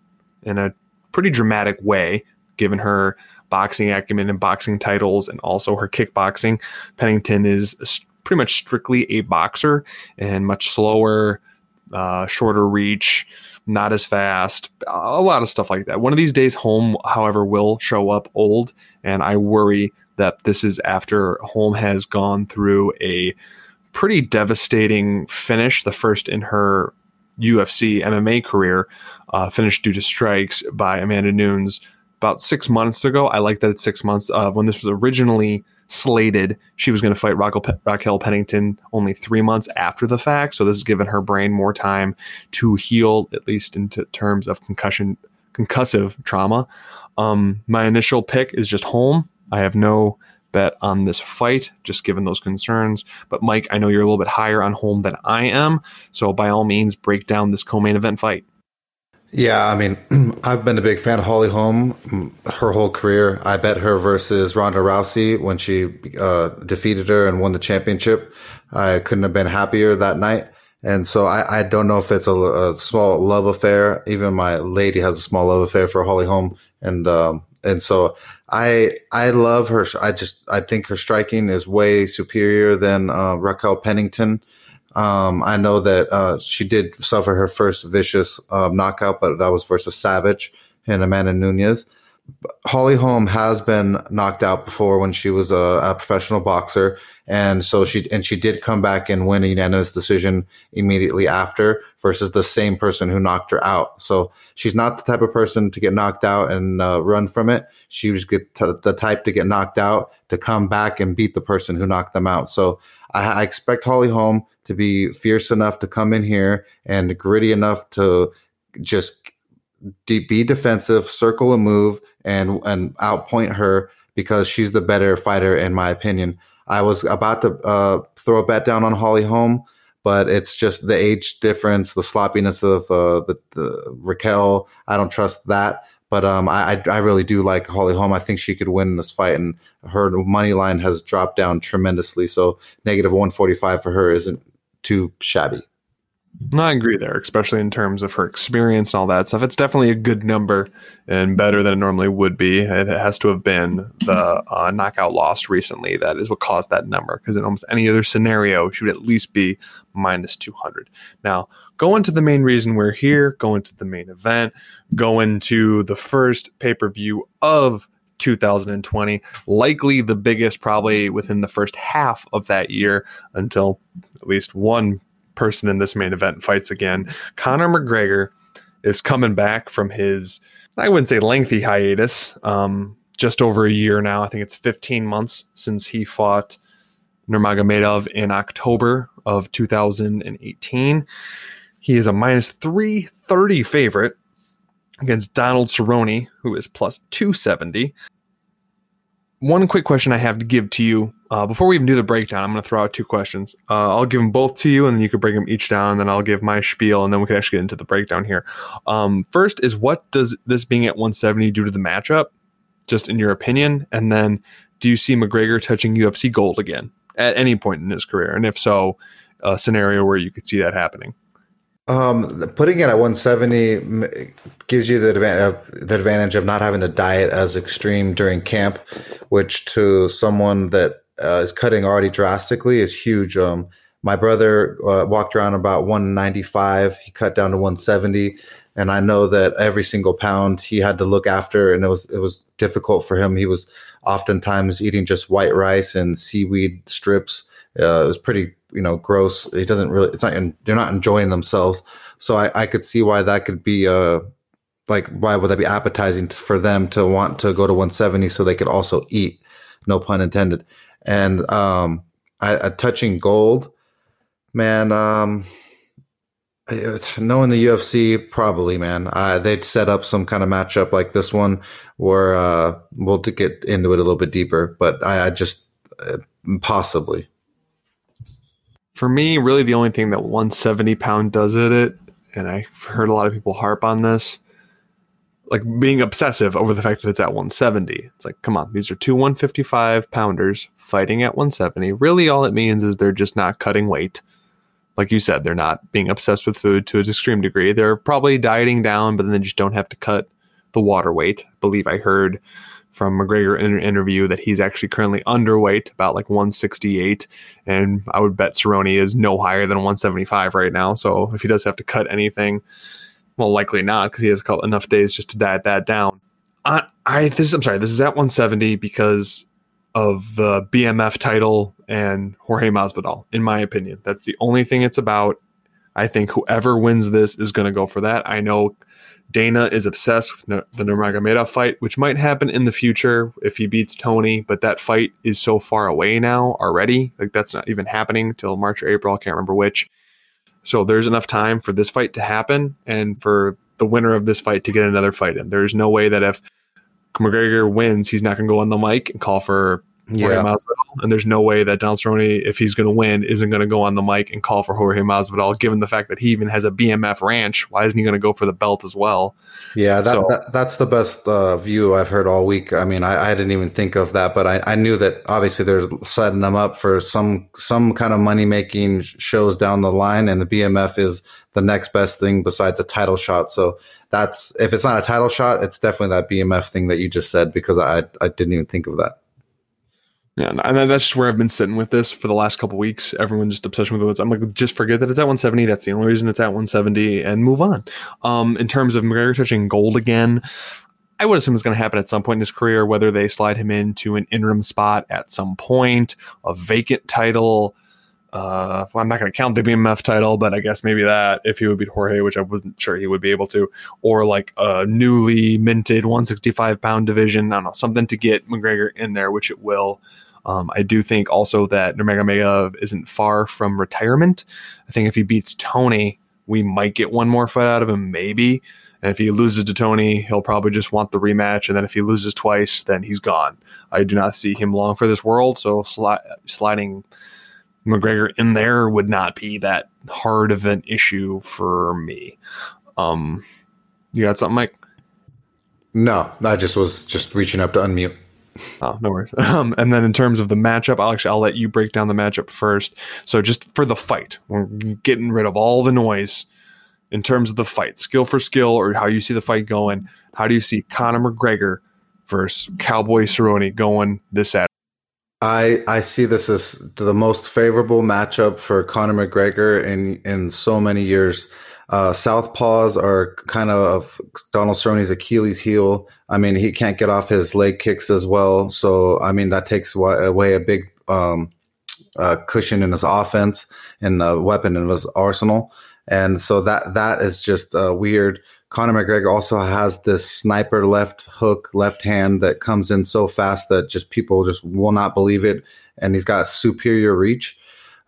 S8: in a pretty dramatic way, given her boxing acumen and boxing titles and also her kickboxing. Pennington is pretty much strictly a boxer and much slower, uh, shorter reach not as fast, a lot of stuff like that. One of these days, Holm, however, will show up old, and I worry that this is after Holm has gone through a pretty devastating finish, the first in her UFC MMA career, uh, finished due to strikes by Amanda Nunes about six months ago. I like that it's six months. Uh, when this was originally slated she was going to fight Raquel Pennington only three months after the fact. So this has given her brain more time to heal, at least in terms of concussion, concussive trauma. Um, my initial pick is just Holm. I have no bet on this fight, just given those concerns. But Mike, I know you're a little bit higher on Holm than I am. So by all means, break down this co-main event fight.
S9: Yeah, I mean, [CLEARS THROAT] I've been a big fan of Holly Holm her whole career. I bet her versus Ronda Rousey when she uh, defeated her and won the championship. I couldn't have been happier that night. And so I, I don't know if it's a, a, small love affair. Even my lady has a small love affair for Holly Holm, and um, and so I I love her. I just I think her striking is way superior than uh, Raquel Pennington. Um, I know that uh, she did suffer her first vicious um, knockout, but that was versus Savage and Amanda Nunes. Holly Holm has been knocked out before when she was a, a, professional boxer, and so she and she did come back and win a unanimous decision immediately after versus the same person who knocked her out. So she's not the type of person to get knocked out and uh, run from it. She was the type to get knocked out to come back and beat the person who knocked them out. So I, I expect Holly Holm to be fierce enough to come in here and gritty enough to just be defensive, circle a move, and and outpoint her because she's the better fighter in my opinion. I was about to uh, throw a bet down on Holly Holm, but it's just the age difference, the sloppiness of uh, the, the Raquel. I don't trust that. But um, I, I really do like Holly Holm. I think she could win this fight, and her money line has dropped down tremendously. So negative 145 for her isn't too shabby.
S8: No, I agree there, especially in terms of her experience and all that stuff. It's definitely a good number and better than it normally would be. It has to have been the uh, knockout loss recently that is what caused that number. Because in almost any other scenario, she would at least be minus 200. Now, going to the main reason we're here, going to the main event, going to the first pay per view of 2020, likely the biggest probably within the first half of that year until at least one person in this main event fights again. Conor McGregor is coming back from his, I wouldn't say lengthy hiatus, um, just over a year now. I think it's 15 months since he fought Nurmagomedov in October of 2018. He is a minus 330 favorite against Donald Cerrone, who is plus 270. One quick question I have to give to you uh, before we even do the breakdown, I'm going to throw out two questions. Uh, I'll give them both to you, and then you can break them each down, and then I'll give my spiel, and then we can actually get into the breakdown here. Um, first is what does this being at 170 do to the matchup, just in your opinion? And then do you see McGregor touching UFC gold again at any point in his career? And if so, a scenario where you could see that happening.
S9: Um, putting it at 170 gives you the advantage, uh, the advantage of not having to diet as extreme during camp, which to someone that uh, is cutting already drastically is huge. Um, my brother uh, walked around about 195. He cut down to 170, and I know that every single pound he had to look after, and it was it was difficult for him. He was oftentimes eating just white rice and seaweed strips. Uh, it was pretty you know gross. It doesn't really. It's not. They're not enjoying themselves. So I, I could see why that could be uh like why would that be appetizing for them to want to go to 170 so they could also eat. No pun intended and um, I, I touching gold, man. Um, knowing the UFC, probably, man, uh, they'd set up some kind of matchup like this one, where uh, we'll get into it a little bit deeper. But I, I just uh, possibly.
S8: For me, really, the only thing that 170 pound does at it, and I've heard a lot of people harp on this, like being obsessive over the fact that it's at 170. It's like, come on, these are two 155 pounders fighting at 170. Really, all it means is they're just not cutting weight. Like you said, they're not being obsessed with food to an extreme degree. They're probably dieting down, but then they just don't have to cut the water weight. I believe I heard from McGregor in an interview that he's actually currently underweight, about like 168. And I would bet Cerrone is no higher than 175 right now. So if he does have to cut anything, well, likely not because he has enough days just to diet that down. I, I this I'm sorry, this is at 170 because of the BMF title and Jorge Masvidal. In my opinion, that's the only thing it's about. I think whoever wins this is going to go for that. I know Dana is obsessed with the Nurmagomedov fight, which might happen in the future if he beats Tony, but that fight is so far away now already. Like that's not even happening till March or April. I can't remember which. So there's enough time for this fight to happen and for the winner of this fight to get another fight in. There's no way that if McGregor wins, he's not going to go on the mic and call for Jorge yeah. Masvidal. And there's no way that Donald Cerrone, if he's going to win, isn't going to go on the mic and call for Jorge Masvidal, given the fact that he even has a BMF ranch. Why isn't he going to go for the belt as well?
S9: Yeah, that, so, that that's the best uh, view I've heard all week. I mean, I, I, didn't even think of that, but I, I knew that obviously they're setting them up for some some kind of money making shows down the line, and the BMF is the next best thing besides a title shot. So that's if it's not a title shot, it's definitely that BMF thing that you just said because I I didn't even think of that.
S8: Yeah, and that's just where I've been sitting with this for the last couple weeks. Everyone just obsession with the it. I'm like, just forget that it's at 170. That's the only reason it's at 170, and move on. Um, in terms of McGregor touching gold again, I would assume it's going to happen at some point in his career, whether they slide him into an interim spot at some point, a vacant title. Uh, well, I'm not going to count the BMF title, but I guess maybe that if he would beat Jorge, which I wasn't sure he would be able to, or like a newly minted 165 pound division. I don't know, something to get McGregor in there, which it will. Um, I do think also that Nurmagomedov isn't far from retirement. I think if he beats Tony, we might get one more fight out of him, maybe. And if he loses to Tony, he'll probably just want the rematch. And then if he loses twice, then he's gone. I do not see him long for this world. So sli- sliding McGregor in there would not be that hard of an issue for me. Um, you got something, Mike?
S9: No, I just was just reaching up to unmute.
S8: Oh, no worries. [LAUGHS] Um, and then in terms of the matchup, I'll actually I'll let you break down the matchup first. So just for the fight, we're getting rid of all the noise in terms of the fight, skill for skill, or how you see the fight going. How do you see Conor McGregor versus Cowboy Cerrone going this Saturday?
S9: I I see this as the most favorable matchup for Conor McGregor in in so many years. Uh, Southpaws are kind of Donald Cerrone's Achilles heel. I mean, he can't get off his leg kicks as well. So, I mean, that takes away a big um, uh, cushion in his offense and a weapon in his arsenal. And so that that is just uh, weird. Conor McGregor also has this sniper left hook, left hand that comes in so fast that just people just will not believe it. And he's got superior reach.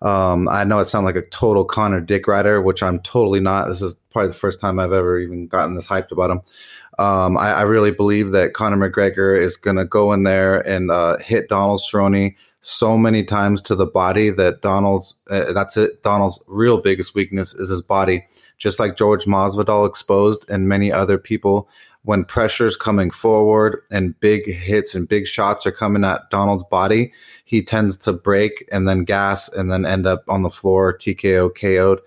S9: Um, I know it sounds like a total Conor dick rider, which I'm totally not. This is probably the first time I've ever even gotten this hyped about him. Um, I, I, really believe that Conor McGregor is going to go in there and uh, hit Donald Cerrone so many times to the body that Donald's uh, that's it. Donald's real biggest weakness is his body. Just like George Masvidal exposed and many other people, when pressure's coming forward and big hits and big shots are coming at Donald's body, he tends to break and then gas and then end up on the floor TKO KO'd.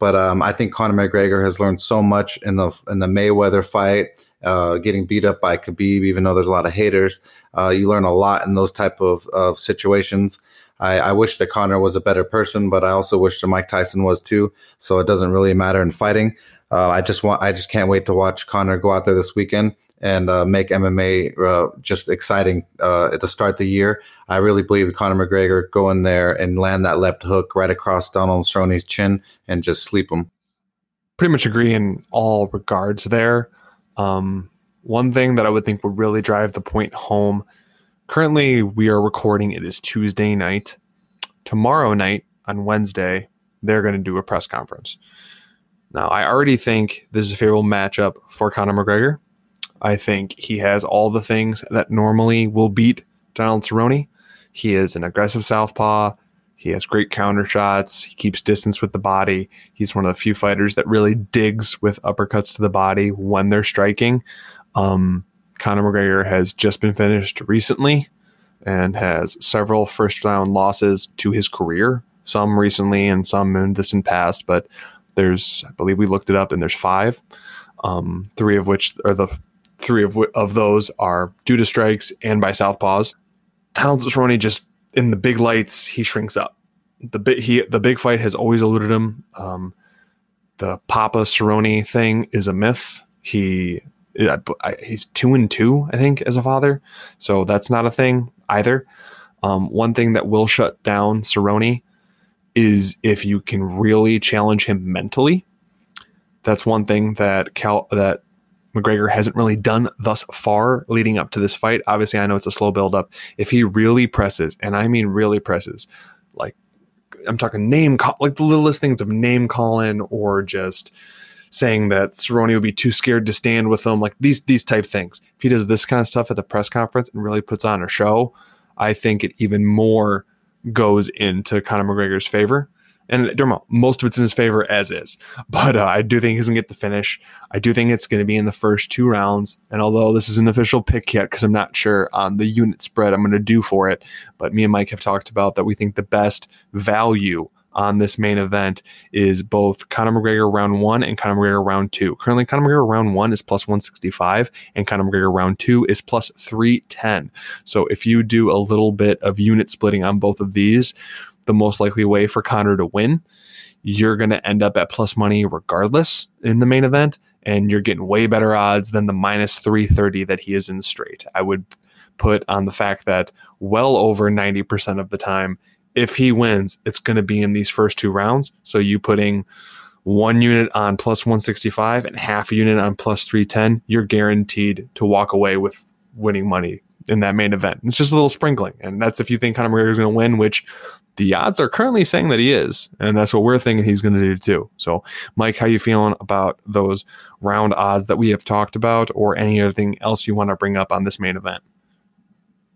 S9: But um, I think Conor McGregor has learned so much in the in the Mayweather fight, uh, getting beat up by Khabib, even though there's a lot of haters. Uh, you learn a lot in those type of, of situations. I, I, wish that Conor was a better person, but I also wish that Mike Tyson was too. So it doesn't really matter in fighting. Uh, I just want, I just can't wait to watch Conor go out there this weekend and uh, make MMA uh, just exciting uh, to start of the year. I really believe Conor McGregor go in there and land that left hook right across Donald Cerrone's chin and just sleep him.
S8: Pretty much agree in all regards there. Um, one thing that I would think would really drive the point home. Currently, we are recording. It is Tuesday night. Tomorrow night on Wednesday, they're going to do a press conference. Now, I already think this is a favorable matchup for Conor McGregor. I think he has all the things that normally will beat Donald Cerrone. He is an aggressive southpaw. He has great counter shots. He keeps distance with the body. He's one of the few fighters that really digs with uppercuts to the body when they're striking. Um, Conor McGregor has just been finished recently and has several first round losses to his career, some recently and some in distant past. But there's, I believe we looked it up, and there's five, um, three of which are the three of of those are due to strikes and by southpaws. Donald Cerrone just in the big lights he shrinks up. The bit he the big fight has always eluded him. Um, the Papa Cerrone thing is a myth. He he's two and two, I think, as a father, so that's not a thing either. Um, one thing that will shut down Cerrone is if you can really challenge him mentally. That's one thing that Cal that McGregor hasn't really done thus far leading up to this fight. Obviously, I know it's a slow build up. If he really presses, and I mean really presses, like I'm talking name call, like the littlest things of name calling or just saying that Cerrone would be too scared to stand with him, like these these type things. If he does this kind of stuff at the press conference and really puts on a show, I think it even more goes into Conor McGregor's favor. And Dermo, most of it's in his favor as is. But uh, I do think he's going to get the finish. I do think it's going to be in the first two rounds. And although this is an official pick yet, because I'm not sure on the unit spread I'm going to do for it, but me and Mike have talked about that we think the best value on this main event is both Conor McGregor round one and Conor McGregor round two. Currently, Conor McGregor round one is plus 165 and Conor McGregor round two is plus 310. So if you do a little bit of unit splitting on both of these, the most likely way for Conor to win, you're going to end up at plus money regardless in the main event. And you're getting way better odds than the minus 330 that he is in straight. I would put on the fact that well over 90% of the time, if he wins, it's going to be in these first two rounds. So you putting one unit on plus 165 and half a unit on plus 310, you're guaranteed to walk away with winning money in that main event. It's just a little sprinkling. And that's if you think Conor McGregor is going to win, which the odds are currently saying that he is. And that's what we're thinking he's going to do too. So, Mike, how you feeling about those round odds that we have talked about or any other thing else you want to bring up on this main event?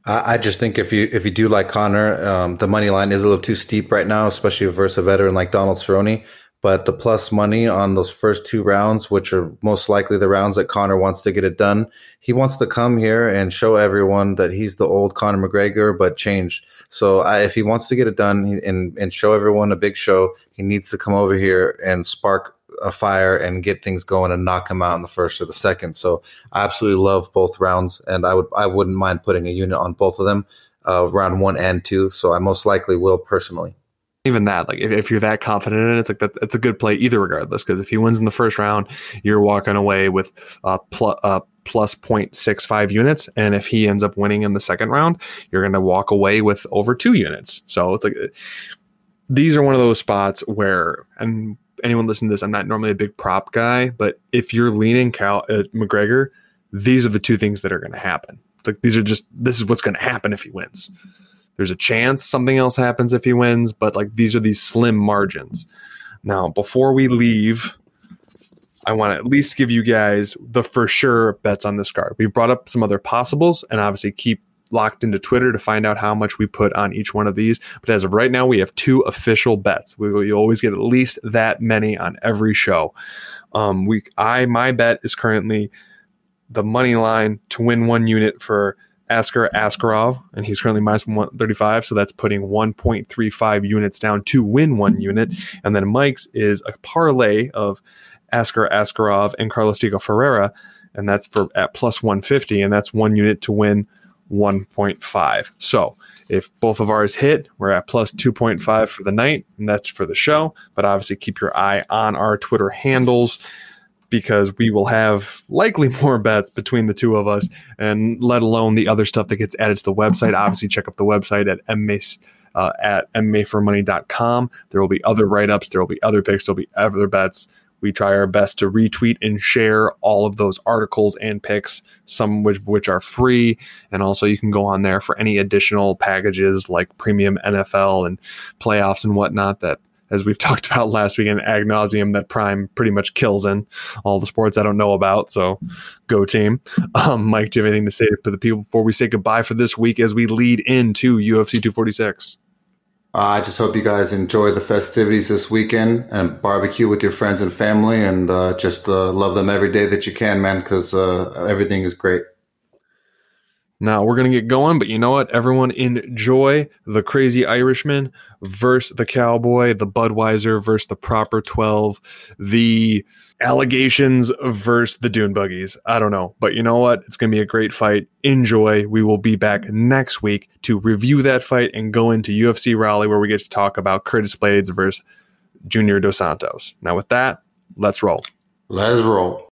S9: I, just think if you if you do like Conor, um, the money line is a little too steep right now, especially versus a veteran like Donald Cerrone. But the plus money on those first two rounds, which are most likely the rounds that Conor wants to get it done, he wants to come here and show everyone that he's the old Conor McGregor, but changed. So I, if he wants to get it done and and show everyone a big show, he needs to come over here and spark a fire and get things going and knock him out in the first or the second. So I absolutely love both rounds, and I would I wouldn't mind putting a unit on both of them, uh, round one and two. So I most likely will personally.
S8: Even that, like if, if you're that confident in it, it's like that. It's a good play either regardless. Because if he wins in the first round, you're walking away with uh, pl- uh plus 0.65 units, and if he ends up winning in the second round, you're going to walk away with over two units. So it's like these are one of those spots where and anyone listening to this, I'm not normally a big prop guy, but if you're leaning Cal uh, McGregor, these are the two things that are going to happen. Like these are just this is what's going to happen if he wins. There's a chance something else happens if he wins, but like these are these slim margins. Now, before we leave, I want to at least give you guys the for sure bets on this card. We've brought up some other possibles and obviously keep locked into Twitter to find out how much we put on each one of these. But as of right now, we have two official bets. We you always get at least that many on every show. Um, we I my bet is currently the money line to win one unit for Askar Askarov, and he's currently minus 135, so that's putting 1.35 units down to win one unit. And then Mike's is a parlay of Askar Askarov and Carlos Diego Ferreira, and that's for at plus 150, and that's one unit to win 1.5. So if both of ours hit, we're at plus 2.5 for the night, and that's for the show. But obviously, keep your eye on our Twitter handles because we will have likely [LAUGHS] more bets between the two of us, and let alone the other stuff that gets added to the website. Obviously, check out the website at MMA. Uh, at MMAformoney.com. There will be other write ups, there will be other picks, there will be other bets. We try our best to retweet and share all of those articles and picks, some of which are free. And also, you can go on there for any additional packages like premium NFL and playoffs and whatnot that as we've [LAUGHS] talked about last week in nauseum, that Prime pretty much kills in all the sports I don't know about. So go team. [LAUGHS] Um, Mike, do you have anything to say to the people before we say goodbye for this week as we lead into UFC 246?
S9: Uh, I just hope you guys enjoy the festivities this weekend and barbecue with your friends and family and uh, just uh, love them every day that you can, man, because uh, everything is great.
S8: Now we're going to get going, but you know what? Everyone enjoy the crazy Irishman versus the cowboy, the Budweiser versus the proper 12, the allegations versus the dune buggies. I don't know, but you know what? It's going to be a great fight. Enjoy. We will be back next week to review that fight and go into UFC Raleigh where we get to talk about Curtis Blaydes versus Junior Dos Santos. Now, with that, let's roll.
S9: Let's roll.